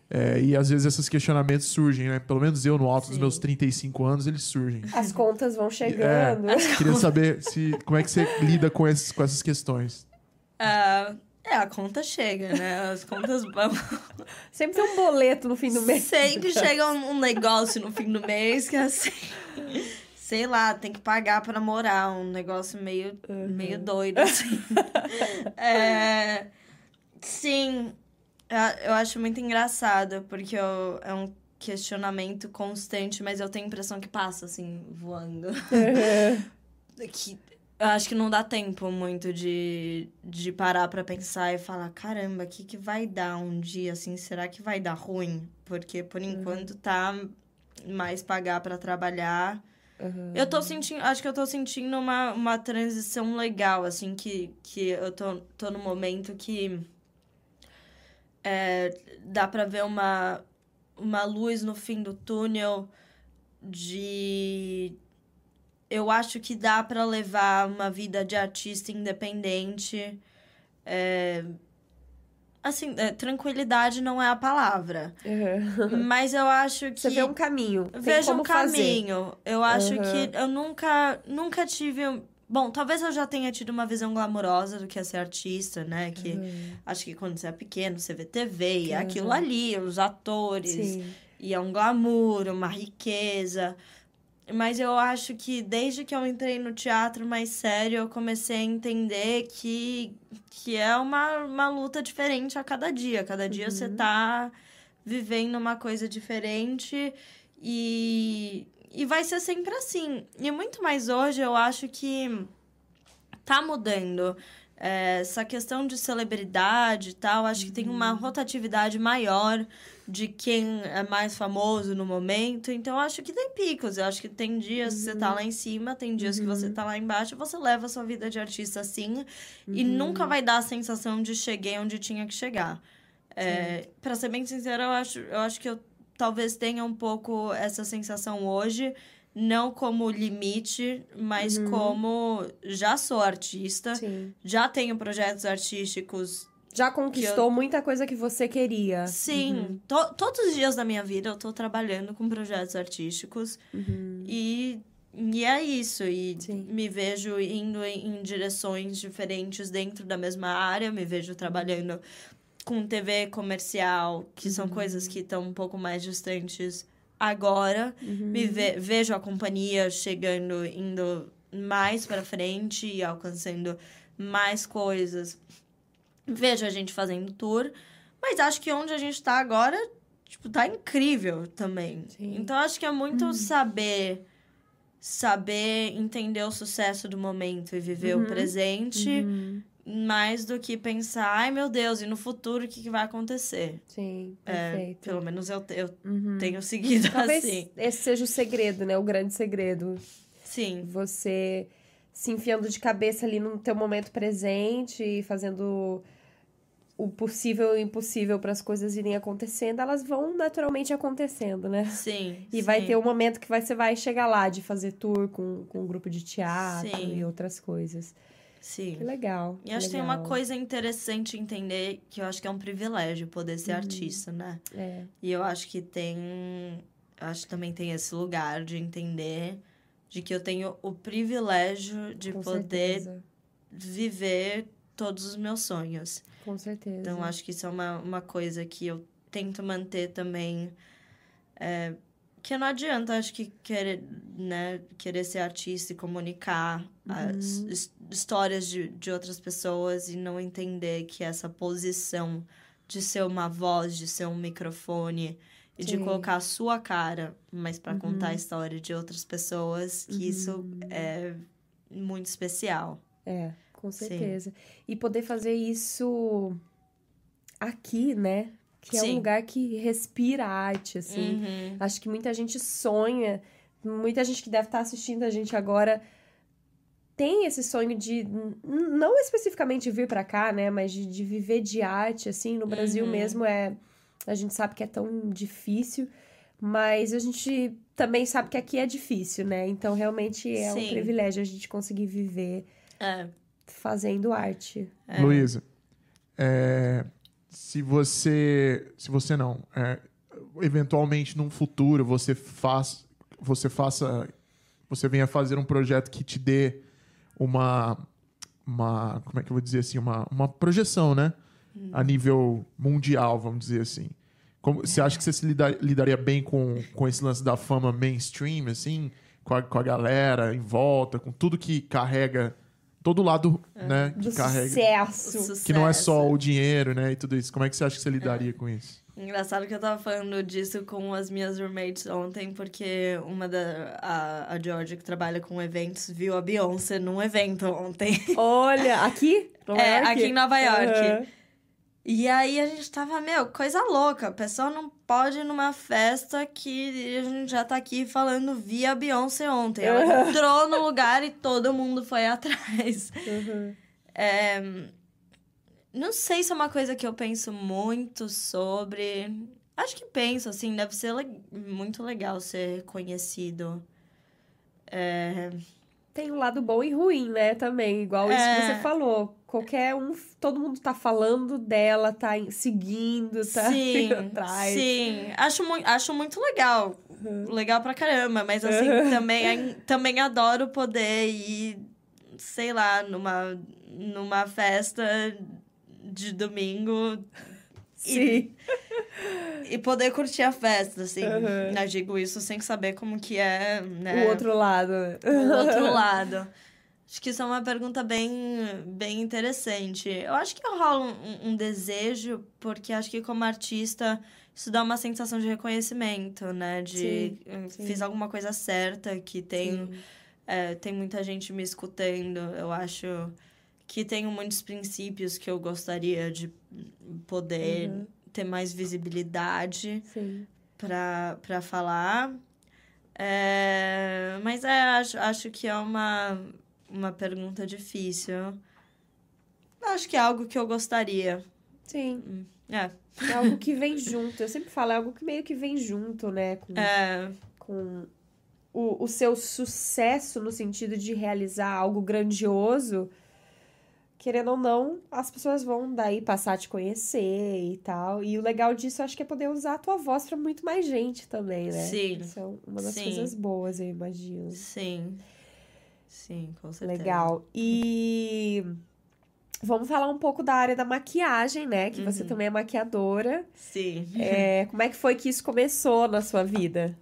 é, e às vezes esses questionamentos surgem, né? Pelo menos eu, no alto Sim. dos meus 35 anos, eles surgem. As contas vão chegando. É, queria saber se, como é que você lida com, esses, com essas questões. Uh, é, a conta chega, né? As contas vão. Sempre tem um boleto no fim do mês. Sempre chega um negócio no fim do mês que é assim. Sei lá, tem que pagar pra morar. Um negócio meio, uhum. meio doido, assim. é, sim, eu acho muito engraçado, porque eu, é um questionamento constante, mas eu tenho a impressão que passa, assim, voando. que eu acho que não dá tempo muito de, de parar para pensar e falar, caramba, o que, que vai dar um dia, assim, será que vai dar ruim? Porque, por uhum. enquanto, tá mais pagar para trabalhar. Uhum. Eu tô sentindo, acho que eu tô sentindo uma, uma transição legal, assim, que, que eu tô, tô no momento que é, dá para ver uma, uma luz no fim do túnel de eu acho que dá para levar uma vida de artista independente é, assim é, tranquilidade não é a palavra uhum. mas eu acho que você vê um caminho vejo um caminho fazer. eu acho uhum. que eu nunca nunca tive Bom, talvez eu já tenha tido uma visão glamourosa do que é ser artista, né? Que uhum. acho que quando você é pequeno, você vê TV e é aquilo ali, os atores. Sim. E é um glamour, uma riqueza. Mas eu acho que desde que eu entrei no teatro mais sério, eu comecei a entender que, que é uma, uma luta diferente a cada dia. Cada dia uhum. você tá vivendo uma coisa diferente e, e vai ser sempre assim. E muito mais hoje eu acho que tá mudando. É, essa questão de celebridade e tal, acho que tem uma rotatividade maior de quem é mais famoso no momento. Então, acho que tem picos. Eu acho que tem dias que você tá lá em cima, tem dias que você tá lá embaixo. Você leva a sua vida de artista assim e nunca vai dar a sensação de cheguei onde tinha que chegar. É, para ser bem sincera, eu acho, eu acho que eu talvez tenha um pouco essa sensação hoje não como limite, mas como já sou artista, Sim. já tenho projetos artísticos. Já conquistou muita coisa que você queria. Sim, to- todos os dias da minha vida eu tô trabalhando com projetos artísticos e, e é isso. E Sim. me vejo indo em, em direções diferentes dentro da mesma área, me vejo trabalhando com TV comercial, que são coisas que estão um pouco mais distantes agora. Me ve- vejo a companhia chegando, indo mais para frente e alcançando mais coisas. Vejo a gente fazendo tour, mas acho que onde a gente tá agora, tipo, tá incrível também. Sim. Então acho que é muito saber saber entender o sucesso do momento e viver o presente, mais do que pensar, ai meu Deus, e no futuro o que, que vai acontecer? Sim, É, perfeito. pelo menos eu, eu tenho seguido Talvez assim. esse seja o segredo, né? O grande segredo. Sim. Você se enfiando de cabeça ali no teu momento presente e fazendo o possível e o impossível para as coisas irem acontecendo, elas vão naturalmente acontecendo, né? Sim. E vai sim. ter um momento que você vai chegar lá de fazer tour com, com um grupo de teatro Sim. e outras coisas. Sim. Que legal. E acho que tem uma coisa interessante entender que eu acho que é um privilégio poder ser artista, né? É, E eu acho que tem. eu Acho que também tem esse lugar de entender de que eu tenho o privilégio de com poder certeza. viver todos os meus sonhos. Com certeza. Então, acho que isso é uma, uma coisa que eu tento manter também. é, que não adianta, acho que querer, né, querer ser artista e comunicar as Uhum. his- histórias de, de outras pessoas e não entender que essa posição de ser uma voz, de ser um microfone e de Sim. colocar a sua cara, mas para contar a Uhum. história de outras pessoas, que isso é muito especial. É, com Sim. certeza. E poder fazer isso aqui, né? Que é Sim. um lugar que respira arte, assim. Uhum. Acho que muita gente sonha, muita gente que deve estar assistindo a gente agora tem esse sonho de, não especificamente vir pra cá, né? Mas de, de viver de arte, assim. No Brasil Uhum. mesmo é. A gente sabe que é tão difícil. Mas a gente também sabe que aqui é difícil, né? Então, realmente é um Sim. privilégio a gente conseguir viver É. fazendo arte. É. Luísa, é, se você. Se você não. é, eventualmente, num futuro, você faz, você faça. Você venha fazer um projeto que te dê uma. uma como é que eu vou dizer assim? Uma, uma projeção, né? A nível mundial, vamos dizer assim. Como, você acha que você se lidar- lidaria bem com, com esse lance da fama mainstream, assim? Com a, com a galera em volta, com tudo que carrega. Todo lado, né? Que Do carrega. sucesso. Que não é só o dinheiro, né? E tudo isso. Como é que você acha que você lidaria com isso? Engraçado que eu tava falando disso com as minhas roommates ontem, porque uma da. A, a Georgia, que trabalha com eventos, viu a Beyoncé num evento ontem. Olha, aqui? Nova É, York? aqui em Nova York. Aham. E aí a gente tava, meu, coisa louca. A pessoa não pode ir numa festa que a gente já tá aqui falando via Beyoncé ontem. Ela entrou no lugar e todo mundo foi atrás. Uhum. É, não sei se é uma coisa que eu penso muito sobre. Acho que penso, assim, deve ser le- muito legal ser conhecido. É, Tem um lado bom e ruim, né? Também, igual isso que É. você falou. Qualquer um, todo mundo tá falando dela, tá seguindo, tá sim, atrás. sim. Acho, mui- acho muito legal. Legal pra caramba, mas assim, Uhum. também, também adoro poder ir, sei lá, numa, numa festa de domingo Sim. e poder curtir a festa, assim. Uhum. Eu digo isso sem saber como que é, né? O outro lado. né? o outro lado. Acho que isso é uma pergunta bem, bem interessante. Eu acho que rola um, um desejo, porque acho que como artista, isso dá uma sensação de reconhecimento, né? De Sim, eh, sim. fiz alguma coisa certa, que tem, é, tem muita gente me escutando. Eu acho que tenho muitos princípios que eu gostaria de poder Uhum. ter mais visibilidade para falar. É, mas é, acho, acho que é uma, uma pergunta difícil. Acho que é algo que eu gostaria. Sim. É. É algo que vem junto. Eu sempre falo, é algo que meio que vem junto, né? Com, É, com o, o seu sucesso no sentido de realizar algo grandioso. Querendo ou não, as pessoas vão daí passar a te conhecer e tal. E o legal disso, acho que é poder usar a tua voz pra muito mais gente também, né? Sim. Isso é uma das Sim. coisas boas, eu imagino. sim. Sim, com certeza. Legal. E vamos falar um pouco da área da maquiagem, né? Que você Uhum. também é maquiadora. Sim. É, como é que foi que isso começou na sua vida?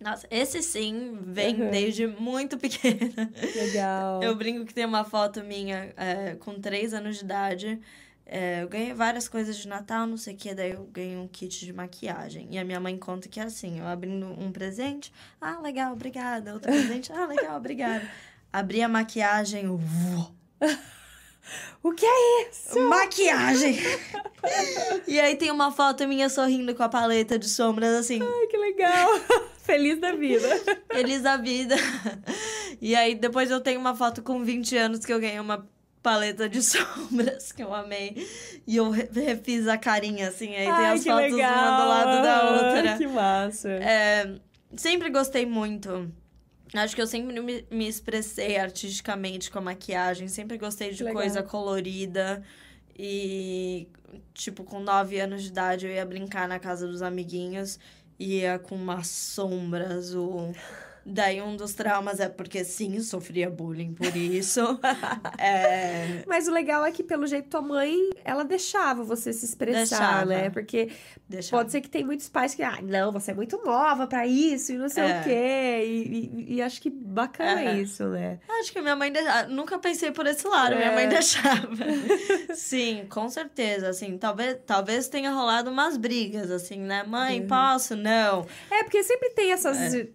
Nossa, esse sim vem Uhum. desde muito pequena. Legal. Eu brinco que tem uma foto minha é, com 3 anos de idade. É, eu ganhei várias coisas de Natal, não sei o que, daí eu ganhei um kit de maquiagem. E a minha mãe conta que é assim, eu abrindo um presente, ah, legal, obrigada. Outro presente, ah, legal, obrigada. Abri a maquiagem, eu... O que é isso? Maquiagem! e aí tem uma foto minha sorrindo com a paleta de sombras, assim, Ai, que legal. Feliz da vida. feliz da vida. E aí depois eu tenho uma foto com 20 anos que eu ganhei uma paleta de sombras que eu amei. E eu re- refiz a carinha, assim, aí tem Ai, as que fotos legal. uma do lado da outra. Ai, que massa. É, sempre gostei muito. Acho que eu sempre me, me expressei artisticamente com a maquiagem. Sempre gostei de Legal. coisa colorida. E, tipo, com 9 anos de idade, eu ia brincar na casa dos amiguinhos. Ia com uma sombra azul. Daí um dos traumas é porque, sim, sofria bullying por isso. é, Mas o legal é que, pelo jeito, tua mãe, ela deixava você se expressar, Deixava. né? Porque deixa pode ser que tem muitos pais que, ah, não, você é muito nova pra isso e não sei É. o quê. E, e- e acho que bacana Aham. isso, né? Acho que minha mãe deixava. Nunca pensei por esse lado, minha É. mãe deixava. Sim, com certeza. Assim, talvez, talvez tenha rolado umas brigas, assim, né? Mãe, Uhum. posso? Não. É, porque sempre tem essas É.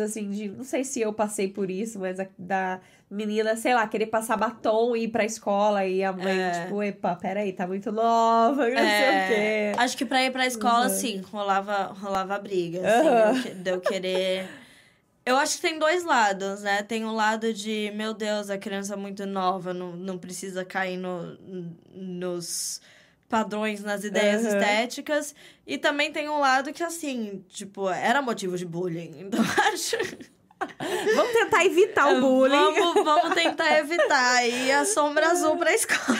assim, de. Não sei se eu passei por isso, mas a- da menina, sei lá, querer passar batom e ir pra escola e a mãe, É. tipo, epa, peraí, tá muito nova, não sei o quê. Acho que pra ir pra escola, Uhum. sim, rolava, rolava briga, assim, que- de eu querer. Eu acho que tem dois lados, né? Tem o lado de, meu Deus, a criança é muito nova, não, não precisa cair no, nos padrões, nas ideias Aham. estéticas. E também tem um lado que, assim, tipo, era motivo de bullying. Então, acho. Vamos tentar evitar o bullying. Vamos, vamos tentar evitar. E a sombra azul pra escola.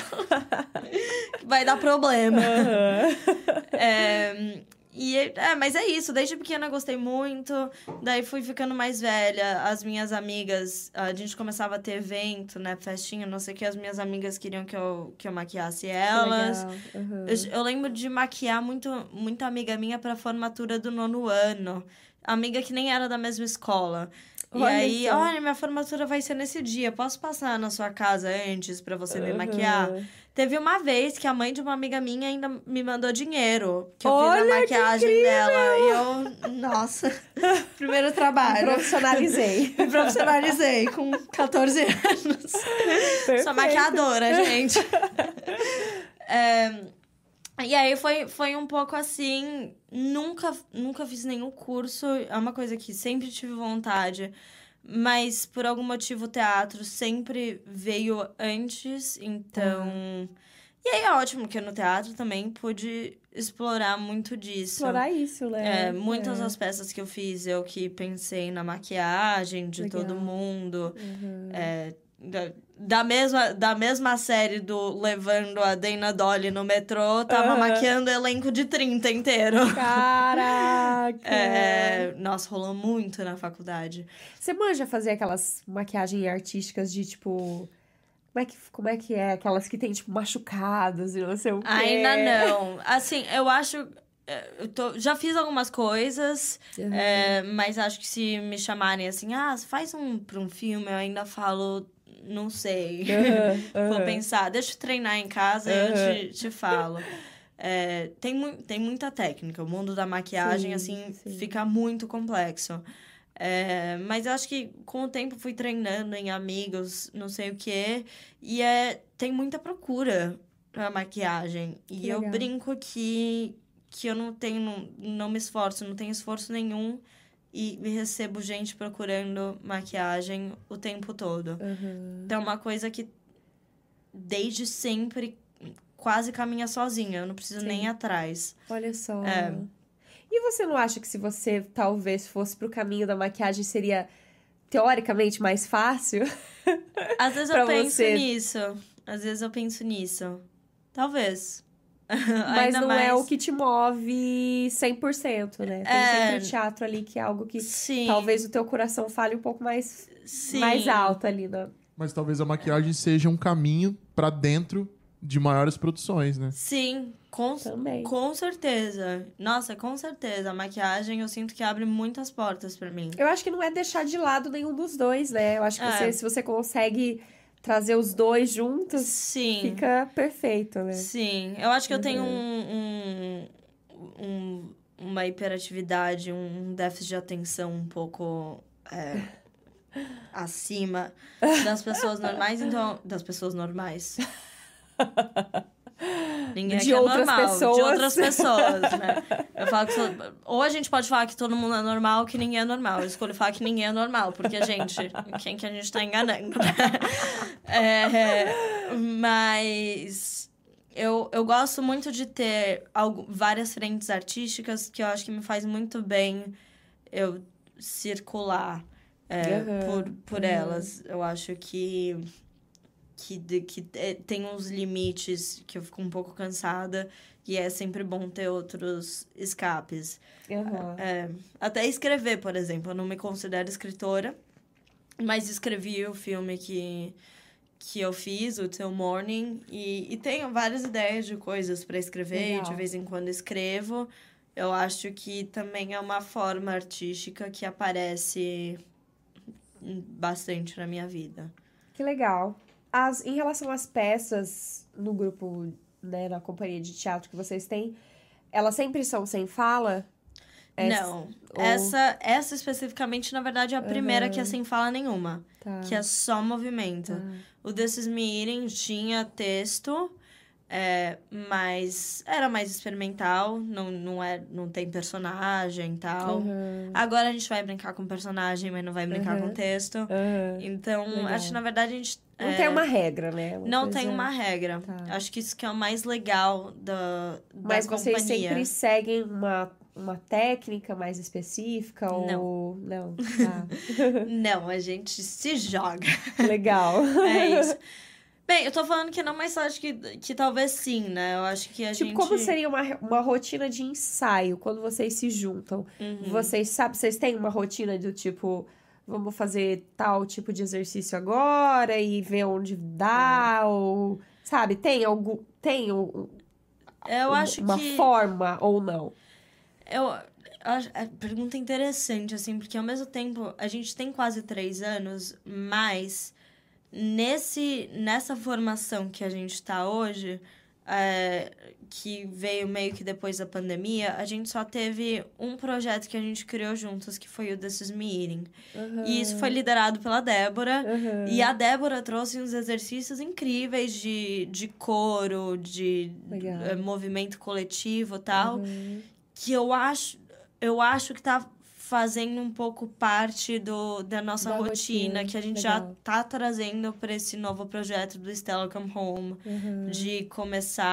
Vai dar problema. Aham. É, e, é, mas é isso, desde pequena eu gostei muito. Daí fui ficando mais velha. As minhas amigas, a gente começava a ter evento, né? Festinha, não sei o que. As minhas amigas queriam que eu, que eu maquiasse elas. Aham. Eu, eu lembro de maquiar muito, muita amiga minha pra formatura do nono ano. Amiga que nem era da mesma escola. E Olha aí, só. olha, minha formatura vai ser nesse dia. Posso passar na sua casa antes pra você me maquiar? Teve uma vez que a mãe de uma amiga minha ainda me mandou dinheiro. Que eu Olha, fiz a maquiagem dela. E eu, nossa, primeiro trabalho. Profissionalizei. Me profissionalizei com 14 anos. Sou Perfeito. maquiadora, gente. É, e aí foi, foi um pouco assim. Nunca, nunca fiz nenhum curso. É uma coisa que sempre tive vontade. Mas por algum motivo o teatro sempre veio antes, então. E aí é ótimo que no teatro também pude explorar muito disso. Explorar isso, né? É, muitas das peças que eu fiz, eu que pensei na maquiagem de Legal. todo mundo. Uhum. É, da, mesma, da mesma série do Levando a Dana Dolly no metrô, tava Aham. maquiando o elenco de 30 inteiro. Caraca! É, nossa, rolou muito na faculdade. Você manja fazer aquelas maquiagens artísticas de tipo. Como é, que, como é que é? Aquelas que tem, tipo, machucados e não sei o quê. Ainda não. Assim, eu acho. é, Eu tô, já fiz algumas coisas, Uhum. é, mas acho que se me chamarem assim, ah, faz um pra um filme, eu ainda falo, não sei. Aham, Vou aham. pensar, deixa eu treinar em casa e eu te, te falo. É, tem, mu tem muita técnica. O mundo da maquiagem, Sim, assim, sim. fica muito complexo. É, mas eu acho que com o tempo fui treinando em amigos, não sei o quê. E é, tem muita procura pra maquiagem. E Que eu legal. brinco que, que eu não tenho, não me esforço, não tenho esforço nenhum. E recebo gente procurando maquiagem o tempo todo. Uhum. Então, é uma coisa que desde sempre quase caminha sozinha. Eu não preciso Sim. nem ir atrás. Olha só. É. E você não acha que se você talvez fosse pro caminho da maquiagem seria teoricamente mais fácil? Às vezes eu penso você. nisso. Às vezes eu penso nisso. Talvez. Mas não mais... é o que te move 100%, né? Tem É. sempre o teatro ali que é algo que Sim. talvez o teu coração fale um pouco mais, Sim. mais alto ali, né? Mas talvez a maquiagem seja um caminho pra dentro de maiores produções, né? Sim, com, Também. com certeza. Nossa, com certeza. A maquiagem eu sinto que abre muitas portas pra mim. Eu acho que não é deixar de lado nenhum dos dois, né? Eu acho que É. você- se você consegue trazer os dois juntos, Sim. fica perfeito, né? Sim, eu acho que eu tenho Uhum. um, um, um- uma hiperatividade, um déficit de atenção um pouco é, acima das pessoas normais, então. Das pessoas normais. Ninguém De é outras normal, pessoas. De outras pessoas, né? Eu falo que sou- ou a gente pode falar que todo mundo é normal, que ninguém é normal. Eu escolho falar que ninguém é normal, porque, gente, quem que a gente tá enganando? É, mas eu, eu gosto muito de ter algu- várias frentes artísticas que eu acho que me faz muito bem eu circular é, Aham, por, por aham. elas. Eu acho que, que, de- que é, tem uns limites que eu fico um pouco cansada e é sempre bom ter outros escapes. Aham. É, até escrever, por exemplo. Eu não me considero escritora, mas escrevi o filme que, que eu fiz, o Till Morning, e, e tenho várias ideias de coisas para escrever, Legal. de vez em quando escrevo. Eu acho que também é uma forma artística que aparece bastante na minha vida. Que legal. As, em relação às peças no grupo, né, na companhia de teatro que vocês têm, elas sempre são sem fala? Essa- Não, ou- essa, essa especificamente, na verdade, é a primeira Aham. que é sem fala nenhuma, Tá. que é só movimento. Ah, O This Is Me Eating tinha texto, é, mas era mais experimental, não, não, é, não tem personagem e tal. aham, Agora a gente vai brincar com personagem, mas não vai brincar Uhum. com texto. aham. Então, Legal. acho que na verdade a gente. Não é, tem uma regra, né? Uma não coisa- tem uma regra. Tá. Acho que isso que é o mais legal da, da Mas vocês companhia. sempre seguem uma, uma técnica mais específica Não. ou não? Tá. Não, a gente se joga. Legal. É isso. Bem, eu tô falando que não, mas acho que, que talvez sim, né? Eu acho que a Tipo, gente. como seria uma, uma rotina de ensaio quando vocês se juntam? Uhum. Vocês sabem, vocês têm uma rotina do tipo, vamos fazer tal tipo de exercício agora e ver onde dá, ou sabe, tem algum tem um- Eu uma, acho uma que. forma ou não? Eu, a pergunta é interessante, assim, porque ao mesmo tempo a gente tem quase três anos, mas nesse, nessa formação que a gente está hoje, é, que veio meio que depois da pandemia, a gente só teve um projeto que a gente criou juntos, que foi o This Is Me Eating. E isso foi liderado pela Débora. Aham. E a Débora trouxe uns exercícios incríveis de, de coro, de eh, movimento coletivo e tal Uhum. que eu acho, eu acho que tá fazendo um pouco parte do, da nossa Da rotina, rotina, que a gente legal. já tá trazendo para esse novo projeto do Stella Come Home, Uhum. de começar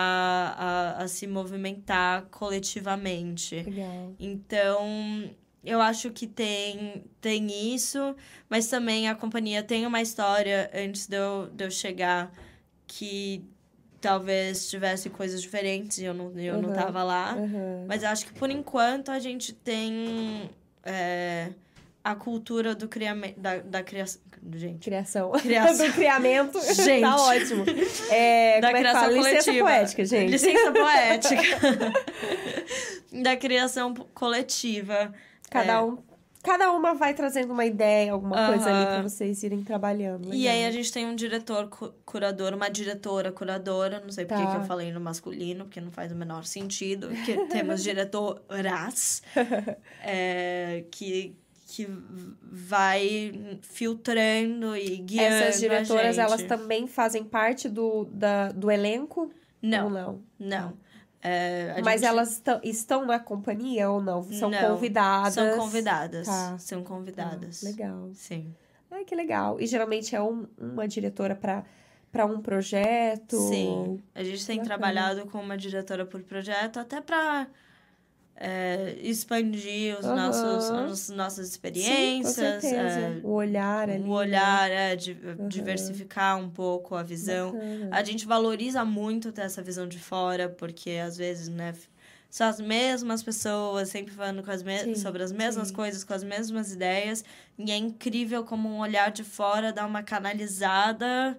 a, a se movimentar coletivamente. Legal. Então, eu acho que tem, tem isso, mas também a companhia tem uma história antes de eu, de eu chegar que talvez tivesse coisas diferentes e eu não, eu não Uhum. tava lá. Uhum. Mas acho que por enquanto a gente tem é, a cultura do criamento. Da, da criação. Gente. Criação. Criação. Do criamento. Gente. tá ótimo. É, Da é criação? Licença coletiva. poética, gente. Licença poética. da criação coletiva. Cada É. um cada uma vai trazendo uma ideia, alguma coisa ali pra vocês irem trabalhando. E aí a Legal. gente tem um diretor cu- curador, uma diretora curadora, não sei por que Tá. que eu falei no masculino, porque não faz o menor sentido, que temos diretoras é, que, que vai filtrando e guiando Essas diretoras, elas também fazem parte do, da, do elenco? Ou Não, não? não. É, Mas gente- elas tão- estão na companhia ou não? São Não, convidadas? São convidadas. Tá. São convidadas. Ah, legal. Sim. Ai, que legal. E geralmente é um- uma diretora para para um projeto? Sim. A gente tem Bacana. trabalhado com uma diretora por projeto até para expandir os Aham. nossos, as nossas experiências. Sim, certeza. é, o olhar ali. o olhar, é, di- diversificar um pouco a visão. Bacana. A gente valoriza muito ter essa visão de fora, porque às vezes, né, são as mesmas pessoas, sempre falando com as Sim, sobre as mesmas sim. coisas, com as mesmas ideias. E é incrível como um olhar de fora dá uma canalizada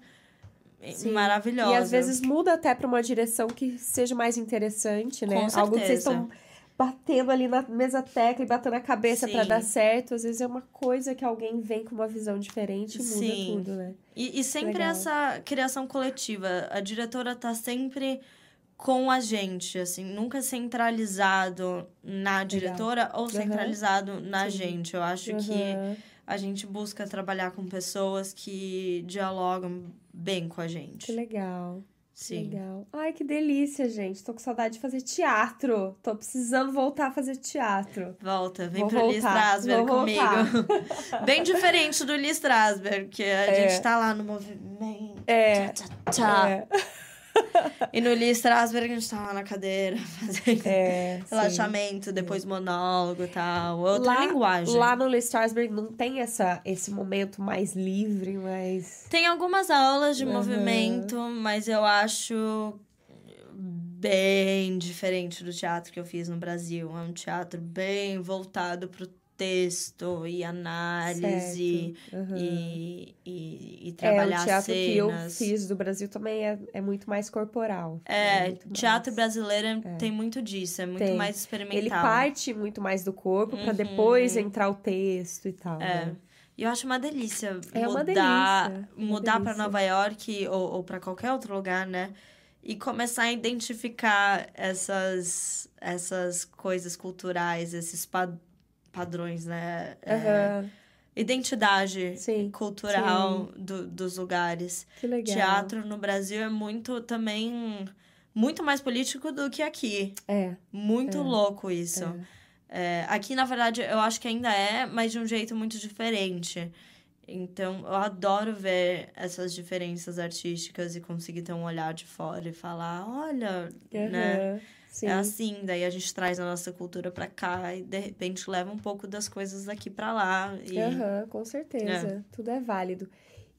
Sim. maravilhosa. E às vezes muda até para uma direção que seja mais interessante, né? Com Algo que vocês certeza. estão batendo ali na mesa tecla e batendo a cabeça para dar certo. Às vezes é uma coisa que alguém vem com uma visão diferente e muda Sim. tudo, né? E, e sempre Legal. essa criação coletiva. A diretora tá sempre com a gente, assim, nunca centralizado na diretora ou centralizado na Sim. gente. Eu acho que Aham. a gente busca trabalhar com pessoas que dialogam bem com a Que gente. legal. Sim. Legal. Ai, que delícia, gente. Tô com saudade de fazer teatro. Tô precisando voltar a fazer teatro. Volta, vem Vou pro Lee voltar, Strasberg vou comigo. bem diferente do Lee Strasberg, que a É. gente tá lá no movimento. É. Tchá, tchá. É. E no Lee Strasberg a gente tá lá na cadeira fazendo É, sim. relaxamento, depois monólogo e tal. Outra Lá- linguagem. Lá no Lee Strasberg não tem essa, esse momento mais livre, mais... Tem algumas aulas de Uhum. movimento, mas eu acho bem diferente do teatro que eu fiz no Brasil. É um teatro bem voltado pro texto e análise. Aham. e, e, e É, trabalhar o teatro que eu cenas. fiz do Brasil também é, é muito mais corporal. É, muito teatro mais- brasileiro tem muito disso, é muito Tem. mais experimental. Ele parte muito mais do corpo Uhum. depois entrar o texto e tal. É. né? E eu acho uma delícia É uma mudar, delícia, uma mudar para delícia. Nova York ou, ou para qualquer outro lugar, né? E começar a identificar essas, essas coisas culturais, esses pa- padrões, né? É, identidade Sim, cultural do- dos lugares. que legal. Teatro no Brasil é muito também muito mais político do que aqui. É, Muito É. louco isso. é. É, aqui, na verdade, eu acho que ainda é, mas de um jeito muito diferente. Então, eu adoro ver essas diferenças artísticas e conseguir ter um olhar de fora e falar, olha, né? Aham. Sim. É assim, daí a gente traz a nossa cultura pra cá e de repente leva um pouco das coisas daqui pra lá. E... Aham, com certeza. Tudo é válido.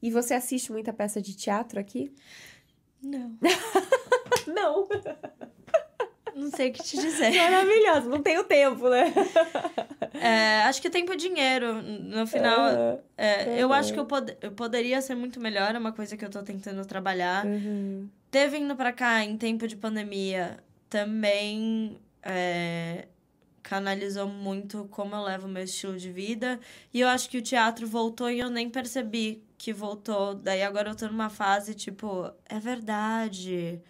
E você assiste muita peça de teatro aqui? Não, Não. não sei o que te dizer. Maravilhoso. Não tenho tempo, né? É, acho que tempo é dinheiro. No final, Aham. é, eu Uhum. acho que eu, pod eu poderia ser muito melhor, é uma coisa que eu tô tentando trabalhar. Uhum. ter vindo pra cá em tempo de pandemia também é, canalizou muito como eu levo meu estilo de vida. E eu acho que o teatro voltou e eu nem percebi que voltou. Daí agora eu tô numa fase tipo, é verdade.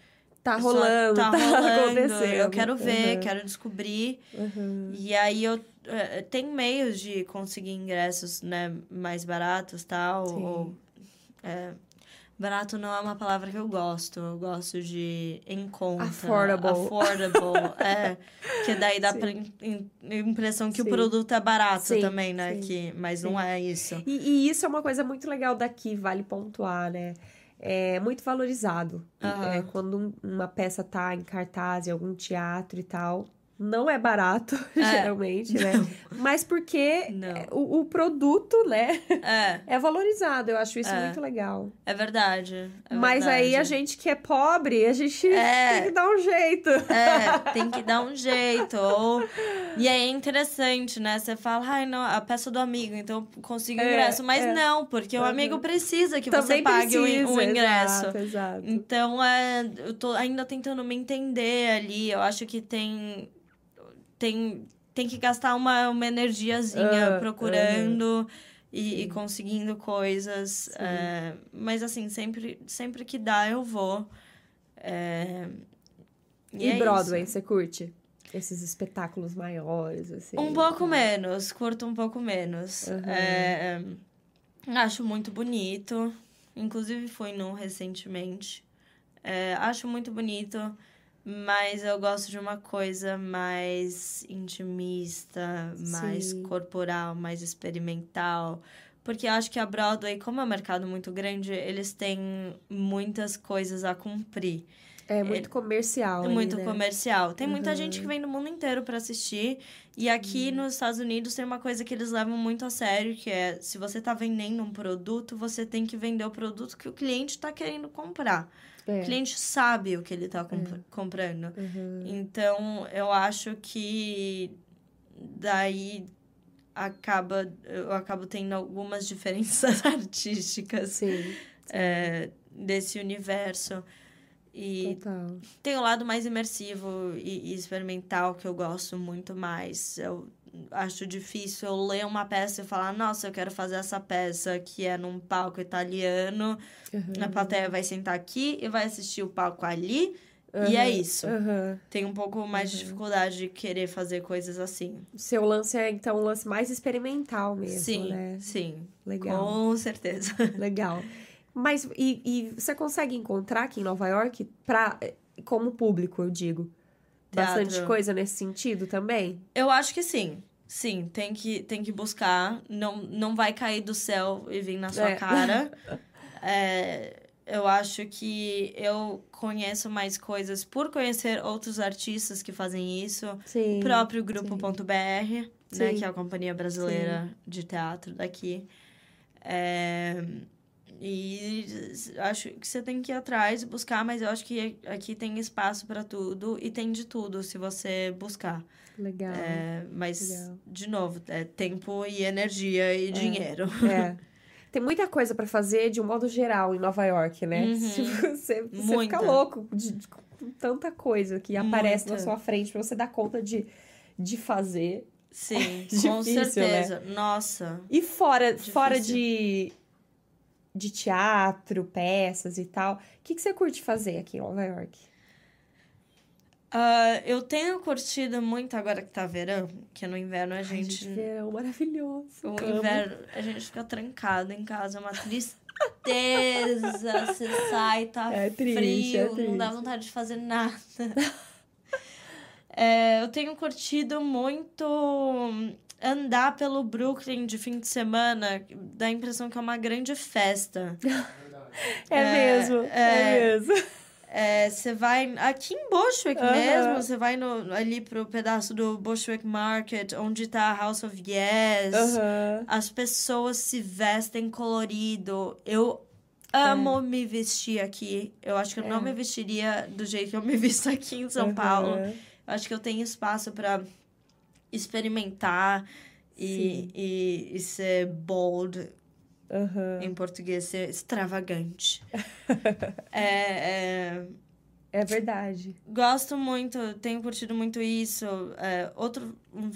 Tá rolando, tá, tá, rolando. acontecendo. Eu quero ver, Uhum. quero descobrir. Uhum. E aí eu é, tem meios de conseguir ingressos, né, mais baratos, tal, Sim. ou é, barato não é uma palavra que eu gosto. Eu gosto de em conta, Affordable. affordable, é, que daí dá Sim. pra in- in- impressão que Sim. o produto é barato Sim, também, né, que mas não é isso. E, e isso é uma coisa muito legal daqui, vale pontuar, né? É muito valorizado. Aham. É, quando um- uma peça tá em cartaz em algum teatro e tal, não é barato, geralmente, né? Mas porque Não. é, o, o produto, né, É, é valorizado. Eu acho isso É. muito legal. é verdade. é Mas aí a verdade. gente que é pobre, a gente É. tem que dar um jeito. É, tem que dar um jeito. Ou... E aí é interessante, né? Você fala, ai, não, a peça do amigo, então eu consigo É, ingresso. Mas é. não, porque o Uhum. amigo precisa que você Também pague o, in- precisa, o ingresso. Exato, exato. Então, é, eu tô ainda tentando me entender ali. Eu acho que tem. Tem tem que gastar uma, uma energiazinha Ah, procurando e, e conseguindo coisas. é, mas assim, sempre, sempre que dá, eu vou. É, E, é Broadway, isso. você curte? Esses espetáculos maiores, assim. Um pouco menos, curto um pouco menos. Uhum. Acho muito bonito. Inclusive fui num recentemente. Acho muito bonito, mas eu gosto de uma coisa mais intimista, mais Sim. corporal, mais experimental. Porque eu acho que a Broadway, como é um mercado muito grande, eles têm muitas coisas a cumprir. É muito comercial. É ali, muito né? comercial. Tem muita Uhum. gente que vem do mundo inteiro para assistir. E aqui nos Estados Unidos tem uma coisa que eles levam muito a sério, que é se você tá vendendo um produto, você tem que vender o produto que o cliente tá querendo comprar. É. O cliente sabe o que ele tá comp- comprando. Uhum. Então, eu acho que daí acaba eu acabo tendo algumas diferenças artísticas Sim, é, desse universo. E total. tem o lado mais imersivo e, e experimental que eu gosto muito mais. Eu acho difícil eu ler uma peça e falar, nossa, eu quero fazer essa peça que é num palco italiano. Uhum. A plateia vai sentar aqui e vai assistir o palco ali. E é isso. Uhum. Tem um pouco mais de dificuldade de querer fazer coisas assim. Seu lance é, então, um lance mais experimental mesmo, sim, né? sim. Legal, Com certeza. legal. Mas, e, e você consegue encontrar aqui em Nova York, pra, como público, eu digo, bastante Teatro. coisa nesse sentido também? Eu acho que sim. Sim, tem que, tem que buscar. Não, não vai cair do céu e vir na sua É. cara. É, eu acho que eu conheço mais coisas por conhecer outros artistas que fazem isso. Sim. O próprio Grupo.br, né? Sim. Que é a companhia brasileira de teatro daqui. É, e acho que você tem que ir atrás e buscar, mas eu acho que aqui tem espaço para tudo e tem de tudo se você buscar. Legal. É, mas, Legal. de novo, é tempo e energia e dinheiro. É. Tem muita coisa pra fazer de um modo geral em Nova York, né? Uhum. Se você, você fica louco de, de- com tanta coisa que aparece Muita. na sua frente pra você dar conta de, de fazer. Sim, com Difícil, né? certeza. Nossa. E fora, Difícil. fora de, de teatro, peças e tal, o que, que você curte fazer aqui em Nova York? Ah, eu tenho curtido muito agora que tá verão, que no inverno a Ai, gente. gente, verão maravilhoso. o amo. inverno a gente fica trancado em casa, é uma tristeza. Você sai, tá É triste, frio, é não dá vontade de fazer nada. É, eu tenho curtido muito andar pelo Brooklyn de fim de semana, dá a impressão que é uma grande festa. É, É, mesmo, é, é. mesmo. É, Você vai aqui em Bushwick Aham. mesmo, você vai no, ali pro pedaço do Bushwick Market, onde tá a House of Yes. Aham. As pessoas se vestem colorido. Eu amo me vestir aqui. Eu acho que eu não É. me vestiria do jeito que eu me visto aqui em São Paulo. Aham. Eu acho que eu tenho espaço para experimentar e, e, e ser bold Aham. em português, ser extravagante. é, é, É verdade. gosto muito, tenho curtido muito isso. É, outro, um-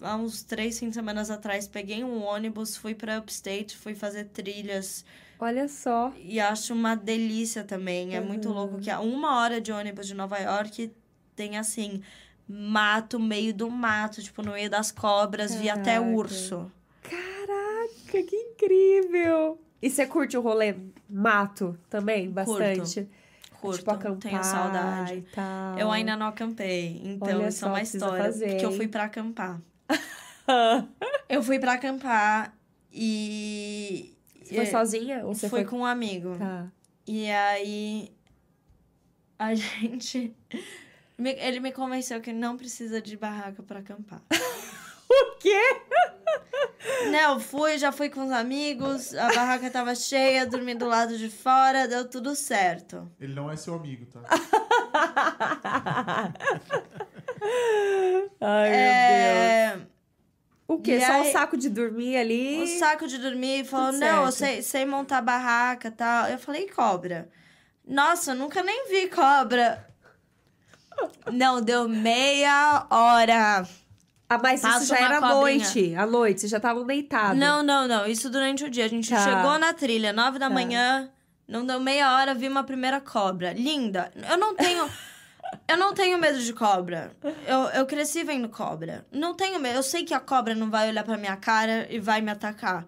há uns três fins de semana atrás, peguei um ônibus, fui para Upstate, fui fazer trilhas Olha só. e acho uma delícia também. É muito Uhum. louco que a uma hora de ônibus de Nova York tem assim. Mato, meio do mato, tipo, no meio das cobras, vi até Caraca. urso. Caraca, que incrível! E você curte o rolê mato também? Bastante? Curto, tipo, acampar tenho saudade. e tal. Eu ainda não acampei, então Olha isso só, é uma história. fazer, porque eu fui pra acampar. Eu fui pra acampar e. Você foi sozinha? Ou você fui foi com um amigo. Tá. E aí. A gente. Me- Ele me convenceu que não precisa de barraca pra acampar. O quê? Não, eu fui, já fui com os amigos, a barraca tava cheia, dormi do lado de fora, deu tudo certo. Ele não é seu amigo, tá? Ai, meu Deus. É, O quê? e Só aí- um saco de dormir ali? o saco de dormir falou: Não, eu sei, sei montar barraca e tal. Eu falei: cobra. Nossa, eu nunca nem vi cobra. Não, deu meia hora. Ah, mas Passa isso já era à noite. À noite, vocês já estavam deitados. Não, não, não. Isso durante o dia. A gente Tá. chegou na trilha, nove da Tá. manhã. Não deu meia hora, vi uma primeira cobra. Linda. Eu não tenho. eu não tenho medo de cobra. Eu, eu cresci vendo cobra. Não tenho medo. Eu sei que a cobra não vai olhar pra minha cara e vai me atacar.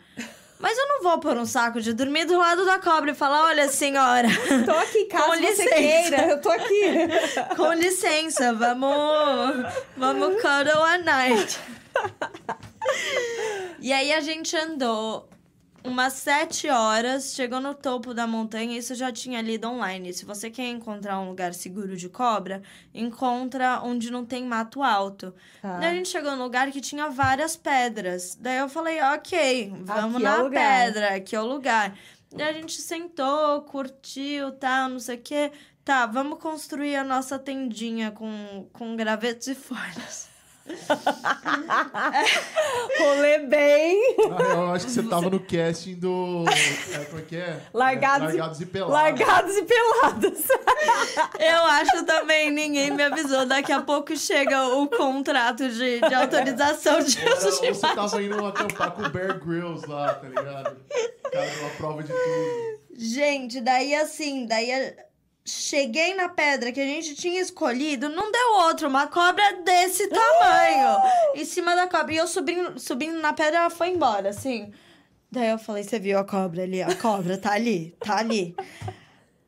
Mas eu não vou pôr um saco de dormir do lado da cobra e falar: olha, senhora. Tô aqui, caso Com você licença. queira. Eu tô aqui. Com licença, vamos. Vamos cuddle a night. E aí a gente andou umas sete horas, chegou no topo da montanha, isso eu já tinha lido online. Se você quer encontrar um lugar seguro de cobra, encontra onde não tem mato alto. Tá. Daí a gente chegou num lugar que tinha várias pedras. Daí eu falei, ok, vamos Aqui é na lugar. pedra, aqui é o lugar. Daí a gente sentou, curtiu, tal, não sei o quê. Tá, vamos construir a nossa tendinha com, com gravetos e folhas. Rolê bem. Ah, eu acho que você tava no casting do. É, como é que é? Largados É, e- Largados e Pelados. Largados e pelados. Eu acho também, ninguém me avisou. Daqui a pouco chega o contrato de, de autorização de Era, uso de você tava indo acampar com o Bear Grylls lá, tá ligado? O cara deu uma prova de tudo. Gente, daí assim, daí a- cheguei na pedra que a gente tinha escolhido, não deu outro, uma cobra desse tamanho, em cima da cobra. E eu subindo, subindo na pedra, ela foi embora, assim. Daí eu falei, você viu a cobra ali? A cobra tá ali, tá ali.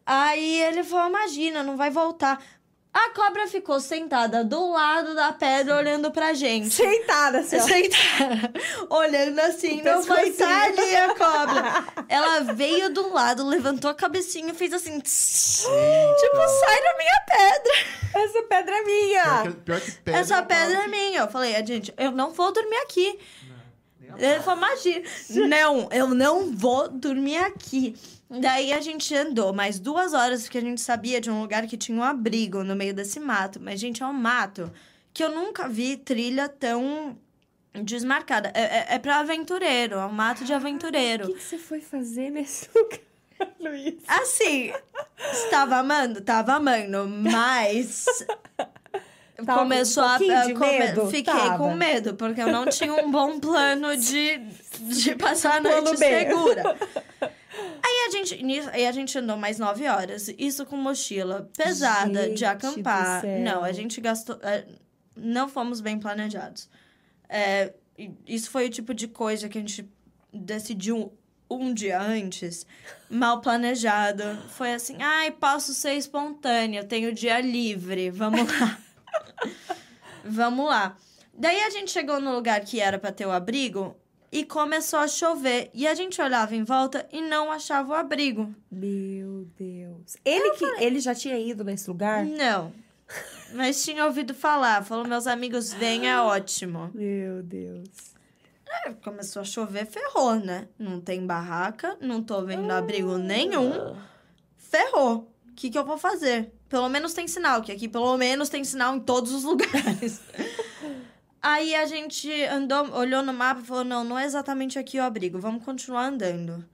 Aí ele falou, imagina, não vai voltar. A cobra ficou sentada do lado da pedra, olhando pra gente. Sentada, assim, ó. Sentada, olhando assim, O não vai tá ali a cobra. Ela veio do lado, levantou a cabecinha e fez assim, tss, tipo, sai da minha pedra. Essa pedra é Pior minha. que, pior que pedra. Essa pedra é minha. Eu falei, "Ah, gente, eu não vou dormir aqui. a Ele falou, imagina. Não, eu não vou dormir aqui. Daí a gente andou mais duas horas, porque a gente sabia de um lugar que tinha um abrigo no meio desse mato. Mas, gente, é um mato que eu nunca vi trilha tão desmarcada. É, é, é pra aventureiro, é um mato de O aventureiro. que, que você foi fazer nesse lugar, Luiz? Assim, estava amando? Tava amando, mas. Tava com começou um a. de come- medo? Fiquei Tava. com medo, porque eu não tinha um bom plano de, de passar a noite segura. Aí a gente, aí a gente andou mais nove horas, isso com mochila pesada Gente de acampar. Não, a gente gastou. é, não fomos bem planejados. É, isso foi o tipo de coisa que a gente decidiu um dia antes, mal planejado. Foi assim, ai, posso ser espontânea, tenho dia livre, vamos lá. vamos lá. Daí a gente chegou no lugar que era pra ter o abrigo e começou a chover. E a gente olhava em volta e não achava o abrigo. Meu Deus. Ele, que, ele já tinha ido nesse lugar? Não. Mas tinha ouvido falar. Falou, meus amigos, vem, é ótimo. Meu Deus. Aí Começou a chover, ferrou, né? Não tem barraca, não tô vendo abrigo nenhum. Ferrou. O que, que eu vou fazer? Pelo menos tem sinal, que aqui pelo menos tem sinal em todos os lugares. Aí a gente andou, olhou no mapa e falou: não, não é exatamente aqui o abrigo, vamos continuar andando.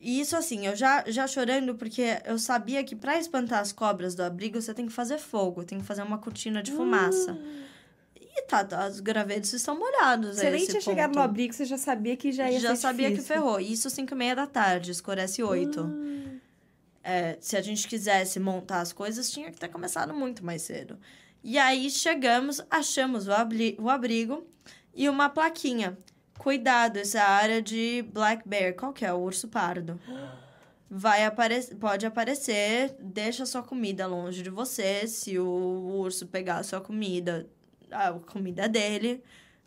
E isso assim, eu já, já chorando, porque eu sabia que pra espantar as cobras do abrigo você tem que fazer fogo, tem que fazer uma cortina de fumaça. E tá, os gravetos estão molhados. Você nem tinha chegado no ponto. abrigo, você já sabia que já ia Já sabia que difícil. ferrou. Isso 5 e meia da tarde, escurece 8. Hum. É, se a gente quisesse montar as coisas, tinha que ter começado muito mais cedo. E aí chegamos, achamos o, abri- o abrigo e uma plaquinha. Cuidado, essa a área de Black Bear. Qual que é? O urso pardo. Vai aparecer, pode aparecer, deixa a sua comida longe de você. Se o urso pegar a sua comida, a comida dele,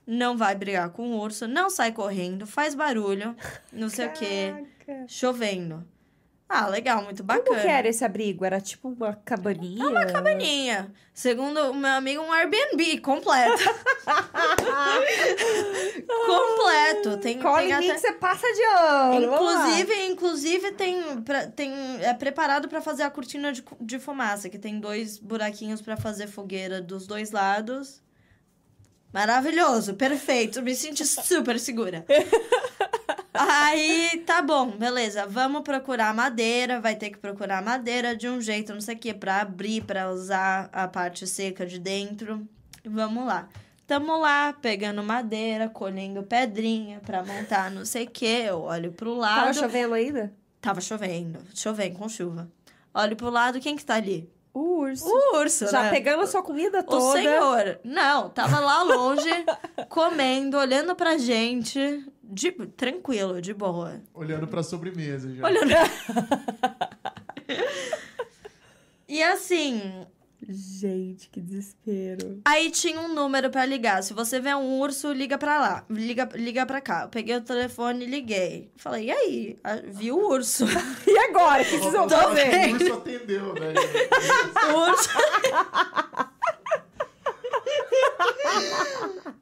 não vai brigar com o urso, não sai correndo, faz barulho, não sei o quê, Caraca. chovendo. Ah, legal, muito bacana. Como que era esse abrigo? Era tipo uma cabaninha? uma Cabaninha. Segundo o meu amigo, um Airbnb completo. completo. Tem, Qual tem até... você passa de ano? Inclusive, inclusive tem, pra- tem é preparado pra fazer a cortina de, de fumaça, que tem dois buraquinhos pra fazer fogueira dos dois lados. Maravilhoso, perfeito. Me senti super segura. Aí, tá bom, beleza. Vamos procurar madeira. Vai ter que procurar madeira de um jeito, não sei o que, pra abrir, pra usar a parte seca de dentro. Vamos lá. Tamo lá, pegando madeira, colhendo pedrinha pra montar não sei o que. Eu olho pro lado. Tava chovendo ainda? Tava chovendo. Chovendo com chuva. Olho pro lado, quem que tá ali? O urso. O urso, Já né? pegando a sua comida O toda. senhor. Não, tava lá longe, comendo, olhando pra gente. De, tranquilo, de boa. Olhando pra sobremesa já. Olhando. e assim, Gente, que desespero. Aí tinha um número pra ligar. Se você vê um urso, liga pra lá. Liga, liga pra cá. Eu peguei o telefone e liguei. Falei, e aí? Vi o urso. E agora? O que vocês vão fazer? O urso atendeu, né? o urso.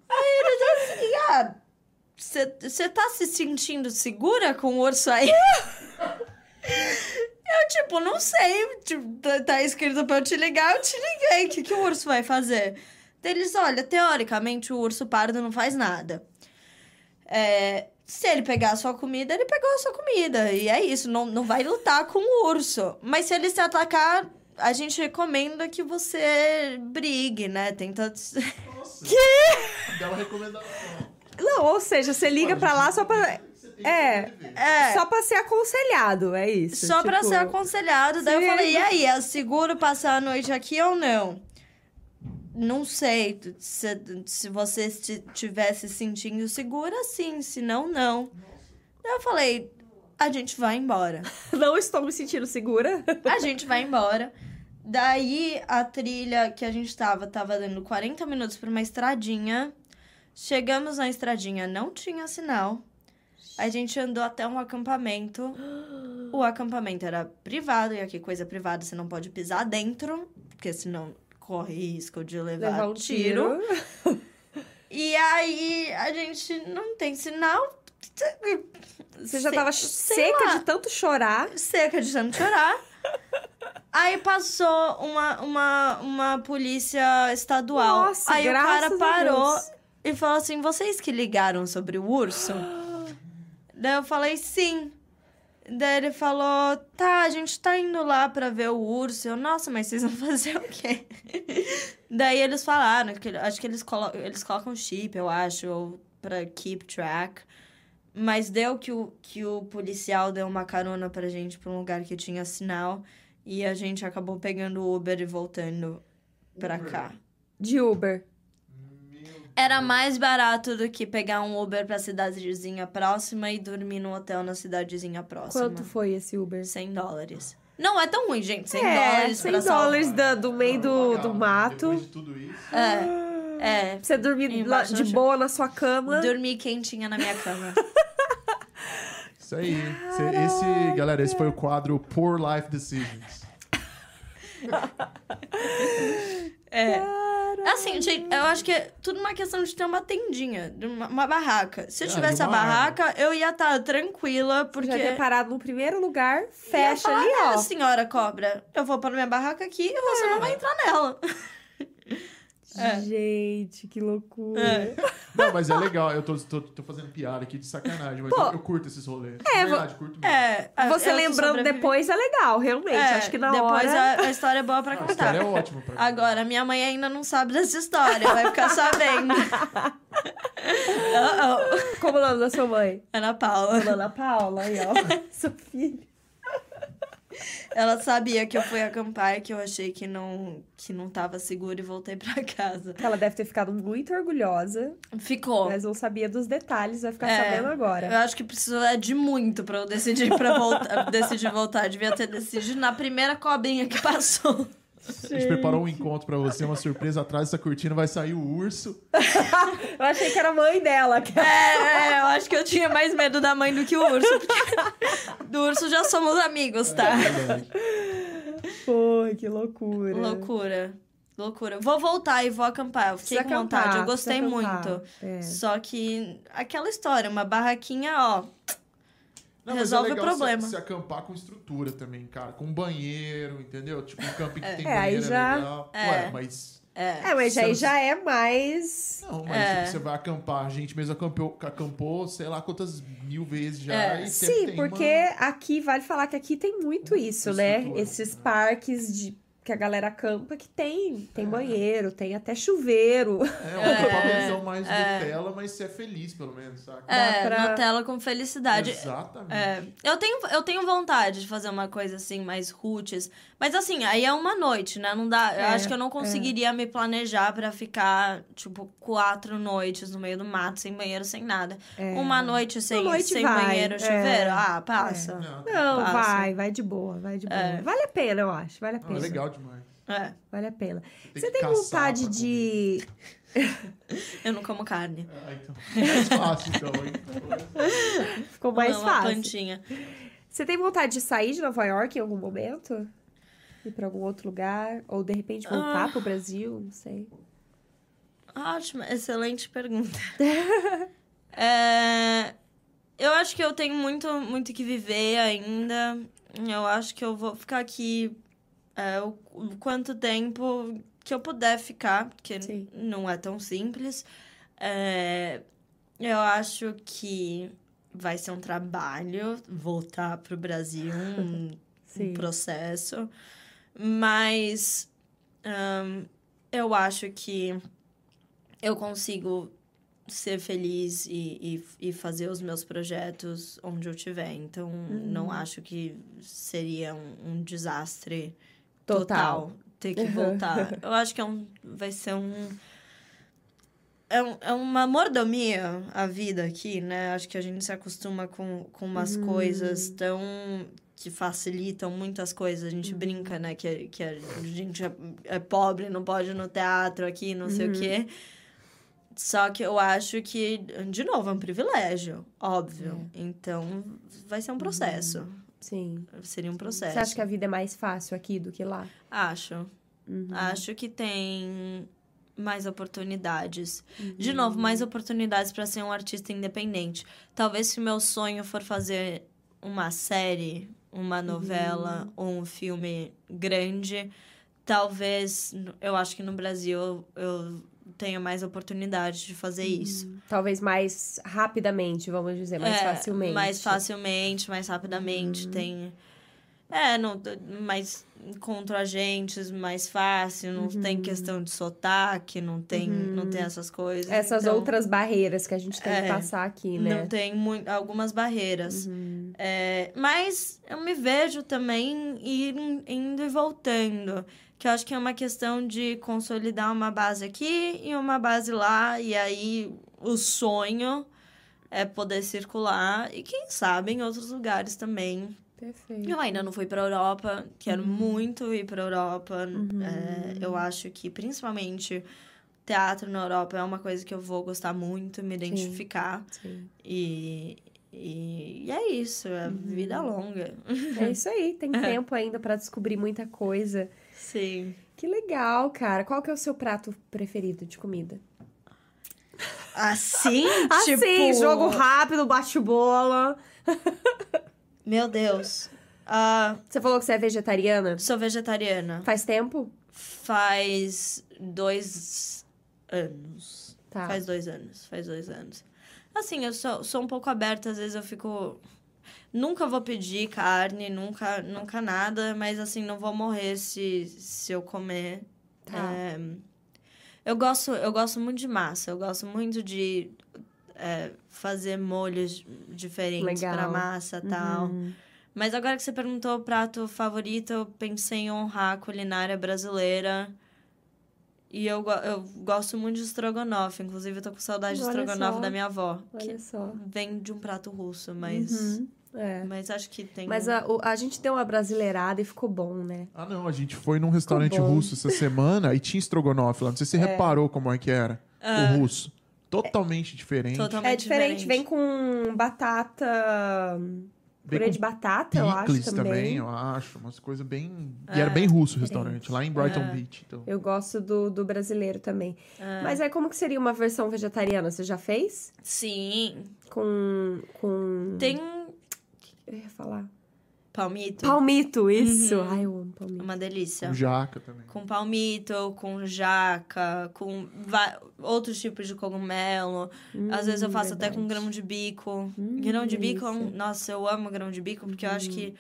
aí ele disse assim, ah, você tá se sentindo segura com o urso aí? Eu, tipo, não sei. Tipo, tá- tá escrito pra eu te ligar, eu te liguei. O que, que o urso vai fazer? Eles, olha, teoricamente o urso pardo não faz nada. É, se ele pegar a sua comida, ele pegou a sua comida. E é isso, não, não vai lutar com o urso. Mas se ele se atacar, a gente recomenda que você brigue, né? Tenta. Nossa. Que? Dá uma recomendação. Não, ou seja, você liga pra lá só pra. Que É. sobreviver. É. Só pra ser aconselhado, é isso. Só pra tipo- ser aconselhado. Daí eu Sim. falei, e aí, é seguro passar a noite aqui ou não? Não sei. Se, se você estivesse sentindo segura, sim. Se não, não. Daí eu falei, a gente vai embora. Não estou me sentindo segura. A gente vai embora. Daí a trilha que a gente tava, tava dando 40 minutos pra uma estradinha. Chegamos na estradinha, não tinha sinal. A gente andou até um acampamento. O acampamento era privado, e aqui coisa privada você não pode pisar dentro, porque senão corre risco de levar, Levar um tiro. tiro. E aí a gente não tem sinal. Você já tava sei seca lá. de tanto chorar. seca de tanto chorar. Aí passou uma, uma, uma polícia estadual. Nossa, Aí o cara parou. E falou assim: vocês que ligaram sobre o urso? Daí eu falei, sim. Daí ele falou, tá, a gente tá indo lá pra ver o urso. Eu, nossa, mas vocês vão fazer o quê? Daí eles falaram, que, acho que eles, colo eles colocam chip, eu acho, ou pra keep track. Mas deu que o, que o policial deu uma carona pra gente pra um lugar que tinha sinal. E a gente acabou pegando o Uber e voltando pra Uber? cá. De Uber. Era mais barato do que pegar um Uber pra cidadezinha próxima e dormir no hotel na cidadezinha próxima. Quanto foi esse Uber? 100 dólares. Não é tão ruim, gente. 100 é, dólares 100 pra dólares da- do meio do, do mato. Depois de tudo isso. É, é. Pra você dormir lá de boa na sua cama. Dormi quentinha na minha cama. Isso aí. Esse, esse- galera, esse foi o quadro Poor Life Decisions. É. Assim, gente, eu acho que é tudo uma questão de ter uma tendinha, de uma, uma barraca. Se eu Ah, tivesse a barraca, eu ia estar tranquila, porque. Já ter parado no primeiro lugar, ia fecha falar, ali, "Ah, ó. senhora cobra, eu vou pôr minha barraca aqui e você não vai entrar nela. É. Gente, que loucura. É. Não, mas é legal. Eu tô, tô, tô fazendo piada aqui de sacanagem, mas Pô. eu, eu curto esses rolês. É, De verdade, curto mesmo. É. a- Você eu que lembrando depois é legal, realmente. É, Acho que na depois hora. a, a história é boa pra Ah, a contar. história é ótima pra Agora, minha mãe ainda não sabe dessa história, vai ficar sabendo. Uh-oh. Como é o nome da sua mãe? Ana Paula. Ana Paula, aí, ó. Sua filha. Ela sabia que eu fui acampar e que eu achei que não, que não tava seguro e voltei pra casa. Ela deve ter ficado muito orgulhosa, Ficou. mas não sabia dos detalhes, vai ficar É, sabendo Eu agora. acho que precisou é de muito pra eu decidir para voltar, decidir voltar. Devia ter decidido na primeira cobrinha que passou. A gente preparou um encontro pra você, uma surpresa. Atrás dessa cortina vai sair o urso. Eu achei que era a mãe dela. que- É, é, eu acho que eu tinha mais medo da mãe do que o urso. Porque do urso já somos amigos, tá? É. Pô, que loucura. Loucura. Loucura. Vou voltar e vou acampar. Eu fiquei Precisa com vontade. acampar, Eu gostei muito. É. Só que aquela história, uma barraquinha, ó. Não, mas Resolve é o problema. Se, se acampar com estrutura também, cara. Com banheiro, entendeu? Tipo, um camping que tem É, banheiro já- é legal. É. Ué, mas... É. É, mas aí já é mais. Não, mas É. tipo, você vai acampar. A gente mesmo acampou, acampou sei lá quantas mil vezes já. É. e Sim, porque uma- aqui vale falar que aqui tem muito isso, né? Esses parques de que a galera acampa que tem. Tem banheiro, tem até chuveiro. É, uma padrãozão mais Nutella, mas você é feliz, pelo menos, saca? É, pra- Nutella com felicidade. Exatamente. É, eu tenho, eu tenho vontade de fazer uma coisa assim, mais roots. Mas assim, aí é uma noite, né? Não dá. Eu É, acho que eu não conseguiria me planejar pra ficar, tipo, quatro noites no meio do mato, sem banheiro, sem nada. Uma noite sem, noite sem vai, banheiro, é. chuveiro. Ah, passa. Não, Não, Passa. vai, vai de boa, vai de boa. É. Vale a pena, eu acho, vale a não, pena. é legal demais. É. Vale a pena. Tem Você tem vontade de. Eu não como carne. Ah, então. É mais fácil, então, hein? Ficou mais Não, uma fácil. plantinha. Você tem vontade de sair de Nova York em algum momento? Ir pra algum outro lugar? Ou de repente voltar Ah. pro Brasil? Não sei. Ótima, excelente pergunta. É, eu acho que eu tenho muito, muito que viver ainda. Eu acho que eu vou ficar aqui é, o, o quanto tempo que eu puder ficar, porque Sim. não é tão simples. É, eu acho que vai ser um trabalho voltar pro Brasil, um, um processo. Mas ahn, eu acho que eu consigo ser feliz e, e, e fazer os meus projetos onde eu estiver. Então, não acho que seria um, um desastre Total. total. ter que voltar. eu acho que é um, vai ser um. É, um, é uma mordomia a vida aqui, né? Acho que a gente se acostuma com, com umas coisas tão. que facilitam muitas coisas. A gente brinca, né? Que, que a gente é, é pobre, não pode ir no teatro aqui, não sei o quê. Só que eu acho que, de novo, é um privilégio, óbvio. Então, vai ser um processo. Sim. Seria um processo. Você acha que a vida é mais fácil aqui do que lá? Acho. Acho que tem mais oportunidades. Uhum. De novo, mais oportunidades para ser um artista independente. Talvez se o meu sonho for fazer uma série, uma Uhum. novela ou um filme grande, talvez eu acho que no Brasil eu tenha mais oportunidade de fazer isso. Talvez mais rapidamente, vamos dizer, mais É, facilmente. Mais facilmente, mais rapidamente. Tem. É, não, mais encontro agentes mais fácil, não tem questão de sotaque, não tem, não tem essas coisas. Essas Então, outras barreiras que a gente tem que É, passar aqui, né? Não tem mui- algumas barreiras. É, mas eu me vejo também ir, indo e voltando. Que eu acho que é uma questão de consolidar uma base aqui e uma base lá. E aí o sonho é poder circular. E quem sabe em outros lugares também. Perfeito. Eu ainda não fui pra Europa. Quero muito ir pra Europa. É, eu acho que principalmente teatro na Europa é uma coisa que eu vou gostar muito, me identificar. Sim. E, e, e é isso, é vida longa. É isso aí, tem tempo ainda pra descobrir muita coisa. Sim. Que legal, cara. Qual que é o seu prato preferido de comida? Assim? Assim, tipo... jogo rápido, bate-bola. Meu Deus. Ah, Você falou que você é vegetariana? sou vegetariana. Faz tempo? Faz dois anos. Tá. Faz dois anos, faz dois anos. Assim, eu sou, sou um pouco aberta, às vezes eu fico... Nunca vou pedir carne, nunca, nunca nada, mas assim, não vou morrer se, se eu comer. Tá. É, eu, gosto, eu gosto muito de massa, eu gosto muito de é, fazer molhos diferentes pra massa e tal. Uhum. Mas agora que você perguntou o prato favorito, eu pensei em honrar a culinária brasileira. E eu, eu gosto muito de estrogonofe. Inclusive, eu tô com saudade de estrogonofe só. da minha avó. Olha Que só. vem de um prato russo, mas... Uhum. É. Mas acho que tem... Mas a, a gente deu uma brasileirada e ficou bom, né? Ah, não, a gente foi num restaurante russo essa semana e tinha estrogonofe lá. Não sei se você reparou como é que era o russo. Totalmente diferente. Totalmente É diferente, vem com batata. Vem Purê com de batata, eu acho Picles também. eu acho. Umas coisas bem... E era bem russo o restaurante, lá em Brighton É. Beach. Então. Eu gosto do, do brasileiro também. Mas é como que seria uma versão vegetariana? Você já fez? Sim. Com. com... Tem Eu ia falar. Palmito. Palmito, isso! Ai, eu amo palmito. Uma delícia. Com jaca também. Com palmito, com jaca, com outros tipos de cogumelo. Às vezes eu faço até com verdade. grão de bico. Hum, grão de bico, é um- delícia. nossa, eu amo grão de bico, porque eu acho que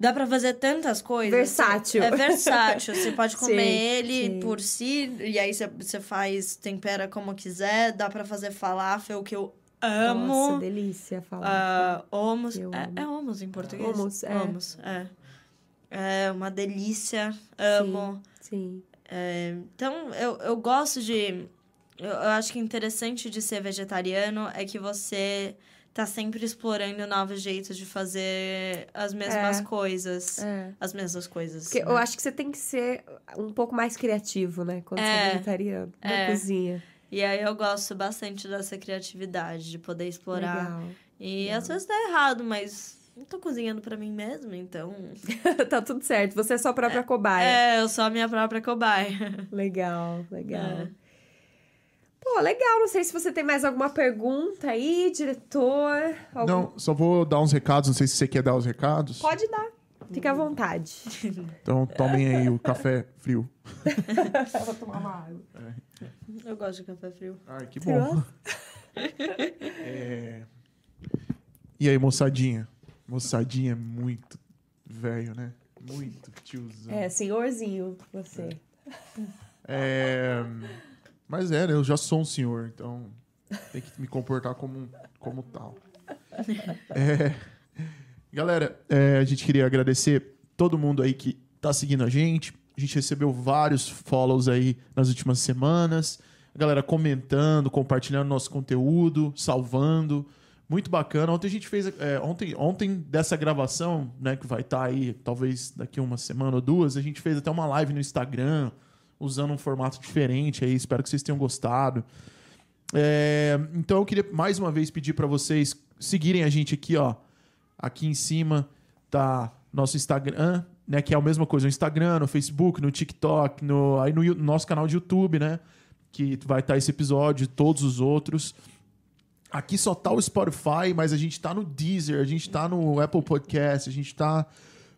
Dá pra fazer tantas coisas. Versátil. É versátil. Você pode comer Sim, ele sim. por si, e aí você, faz, tempera como quiser. Dá pra fazer falafel, que eu amo. Nossa, delícia falar. Ah. Eu É, é hummus em português? Hummus, é. Hummus, é. É uma delícia. Amo. Sim. É, então, eu, eu gosto de. Eu, eu acho que interessante de ser vegetariano é que você tá sempre explorando novos jeitos de fazer as mesmas É. coisas. É. As mesmas coisas. Porque né? eu acho que você tem que ser um pouco mais criativo, né? Quando você é É. vegetariano. Na É. E aí eu gosto bastante dessa criatividade, de poder explorar. Legal. E às vezes dá errado, mas não tô cozinhando pra mim mesma, então. tá tudo certo. Você é sua própria cobaia. É, eu sou a minha própria cobaia. Legal, legal. É. Pô, legal. Não sei se você tem mais alguma pergunta aí, diretor. Algum- Não, só vou dar uns recados. Não sei se você quer dar os recados. Pode dar. Fica à vontade. Então tomem aí o café frio. Eu vou tomar uma água. Eu gosto de café frio. Ai, que Você bom. É... E aí, moçadinha? Moçadinha é muito velho, né? Muito tiozão. É, senhorzinho, você. É, Mas é, né? Eu já sou um senhor, então tem que me comportar como, um- como tal. É, Galera, é, a gente queria agradecer todo mundo aí que tá seguindo a gente. A gente recebeu vários follows aí nas últimas semanas. A galera comentando, compartilhando nosso conteúdo, salvando. Muito bacana. Ontem a gente fez. é, ontem, ontem dessa gravação, né, que vai estar aí, talvez daqui uma semana ou duas, a gente fez até uma live no Instagram, usando um formato diferente aí. Espero que vocês tenham gostado. É, então eu queria mais uma vez pedir para vocês seguirem a gente aqui, ó. Aqui em cima tá nosso Instagram, né? Que é a mesma coisa no Instagram, no Facebook, no TikTok, no, aí no, Yu- nosso canal de YouTube, né? Que vai estar esse episódio todos os outros. Aqui só tá o Spotify, mas a gente tá no Deezer, a gente tá no Apple Podcast, a gente tá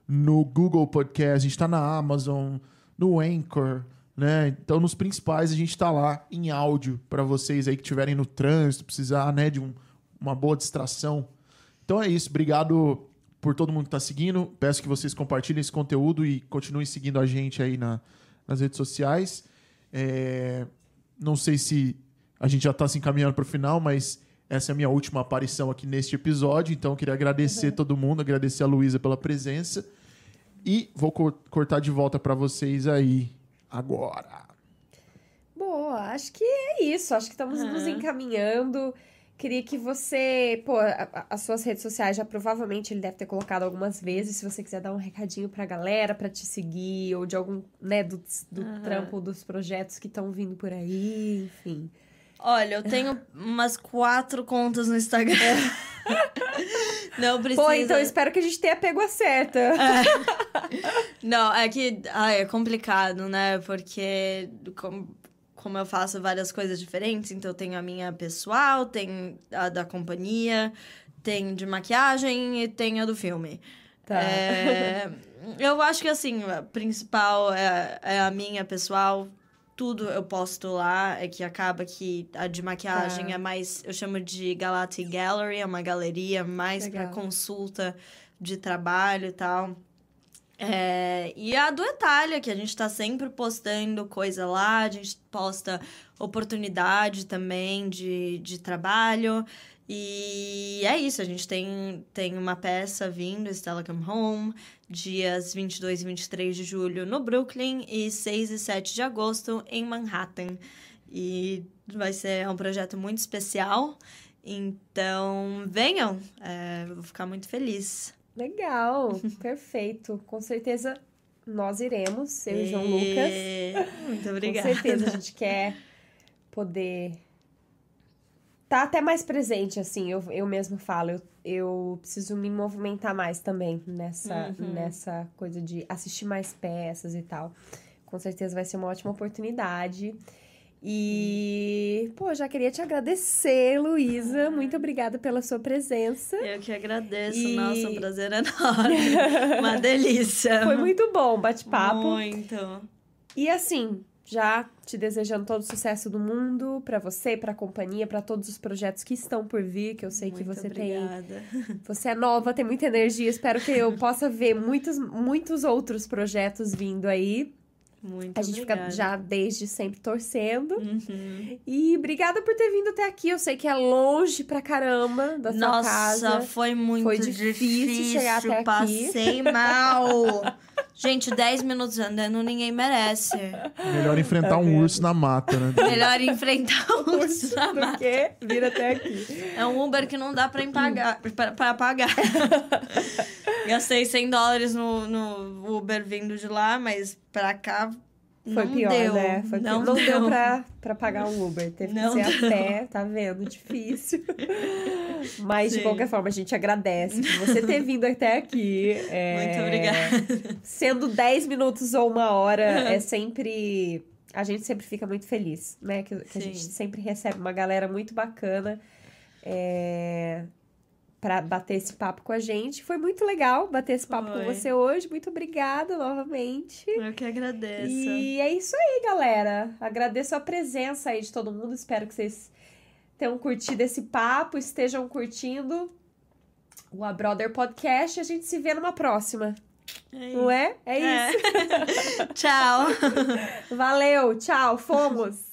no Google Podcast, a gente tá na Amazon, no Anchor, né? Então nos principais a gente tá lá em áudio para vocês aí que estiverem no trânsito, precisar, né, de um- uma boa distração. Então é isso, obrigado por todo mundo que tá seguindo. Peço que vocês compartilhem esse conteúdo e continuem seguindo a gente aí na- nas redes sociais. É, não sei se a gente já está se encaminhando para o final, mas essa é a minha última aparição aqui neste episódio. Então, eu queria agradecer todo mundo, agradecer a Luísa pela presença. E vou co- cortar de volta para vocês aí agora. Boa, acho que é isso. Acho que estamos nos Aham. encaminhando. Queria que você, pô, a- as suas redes sociais já provavelmente ele deve ter colocado algumas vezes. Se você quiser dar um recadinho pra galera pra te seguir, ou de algum, né, do, do Aham. trampo, dos projetos que estão vindo por aí, enfim. Olha, eu tenho umas quatro contas no Instagram. Não precisa. Pô, então eu espero que a gente tenha pego a certa. Não, é que ai, é complicado, né? Porque como eu faço várias coisas diferentes, então eu tenho a minha pessoal, tem a da companhia, tem de maquiagem e tem a do filme. Tá. É, eu acho que assim, a principal é, é a minha pessoal. Tudo eu posto lá, é que acaba que a de maquiagem Tá. é mais, eu chamo de Galati Gallery, é uma galeria mais para consulta de trabalho e tal. É, e a do Etália, que a gente tá sempre postando coisa lá, a gente posta oportunidade também de, de trabalho. E é isso, a gente tem, tem uma peça vindo, Stella Come Home, dias 22 e 23 de julho no Brooklyn e 6 e 7 de agosto em Manhattan. E vai ser um projeto muito especial, então venham, é, vou ficar muito feliz. Legal, perfeito. Com certeza nós iremos, eu e João Lucas. E- Muito obrigada. Com certeza a gente quer poder tá até mais presente, assim. Eu, eu mesmo falo, eu, eu preciso me movimentar mais também nessa, Uhum. nessa coisa de assistir mais peças e tal. Com certeza vai ser uma ótima oportunidade. E, pô, já queria te agradecer, Luísa. Muito obrigada pela sua presença. Eu que agradeço, E- nossa, um prazer enorme. Uma delícia. Foi muito bom o bate-papo. Muito. E assim, já te desejando todo o sucesso do mundo para você, para a companhia, para todos os projetos que estão por vir, que eu sei Muito que você obrigada. tem. Você é nova, tem muita energia. Espero que eu possa ver muitos, muitos outros projetos vindo aí. Muito A gente obrigada. fica já desde sempre torcendo. Uhum. E obrigada por ter vindo até aqui. Eu sei que é longe pra caramba da sua Nossa, casa. foi muito Foi difícil chegar até aqui. Passei mal. Gente, 10 minutos andando ninguém merece. Melhor enfrentar um urso na mata, né? Melhor enfrentar o urso na mata. Porque vir até aqui. É um Uber que não dá pra, pagar, pra, pra pagar. Gastei 100 dólares no, no Uber vindo de lá, mas pra cá Foi não pior, deu. né? Foi não, pior. não deu. pra, pra pagar um Uber. Teve Não que ser deu. a pé, tá vendo? Difícil. Mas, de Sim. qualquer forma, a gente agradece por você ter vindo até aqui. É, Muito obrigada. Sendo 10 minutos ou uma hora, é sempre... A gente sempre fica muito feliz, né? Que, que a gente sempre recebe uma galera muito bacana é, pra bater esse papo com a gente. Foi muito legal bater esse papo com Foi. você hoje. Muito obrigada novamente. Eu que agradeço. E é isso aí, galera. Agradeço a presença aí de todo mundo. Espero que vocês tenham curtido esse papo, estejam curtindo o A Brother Podcast. A gente se vê numa próxima. É Não é? É isso. Tchau. Valeu, tchau, fomos!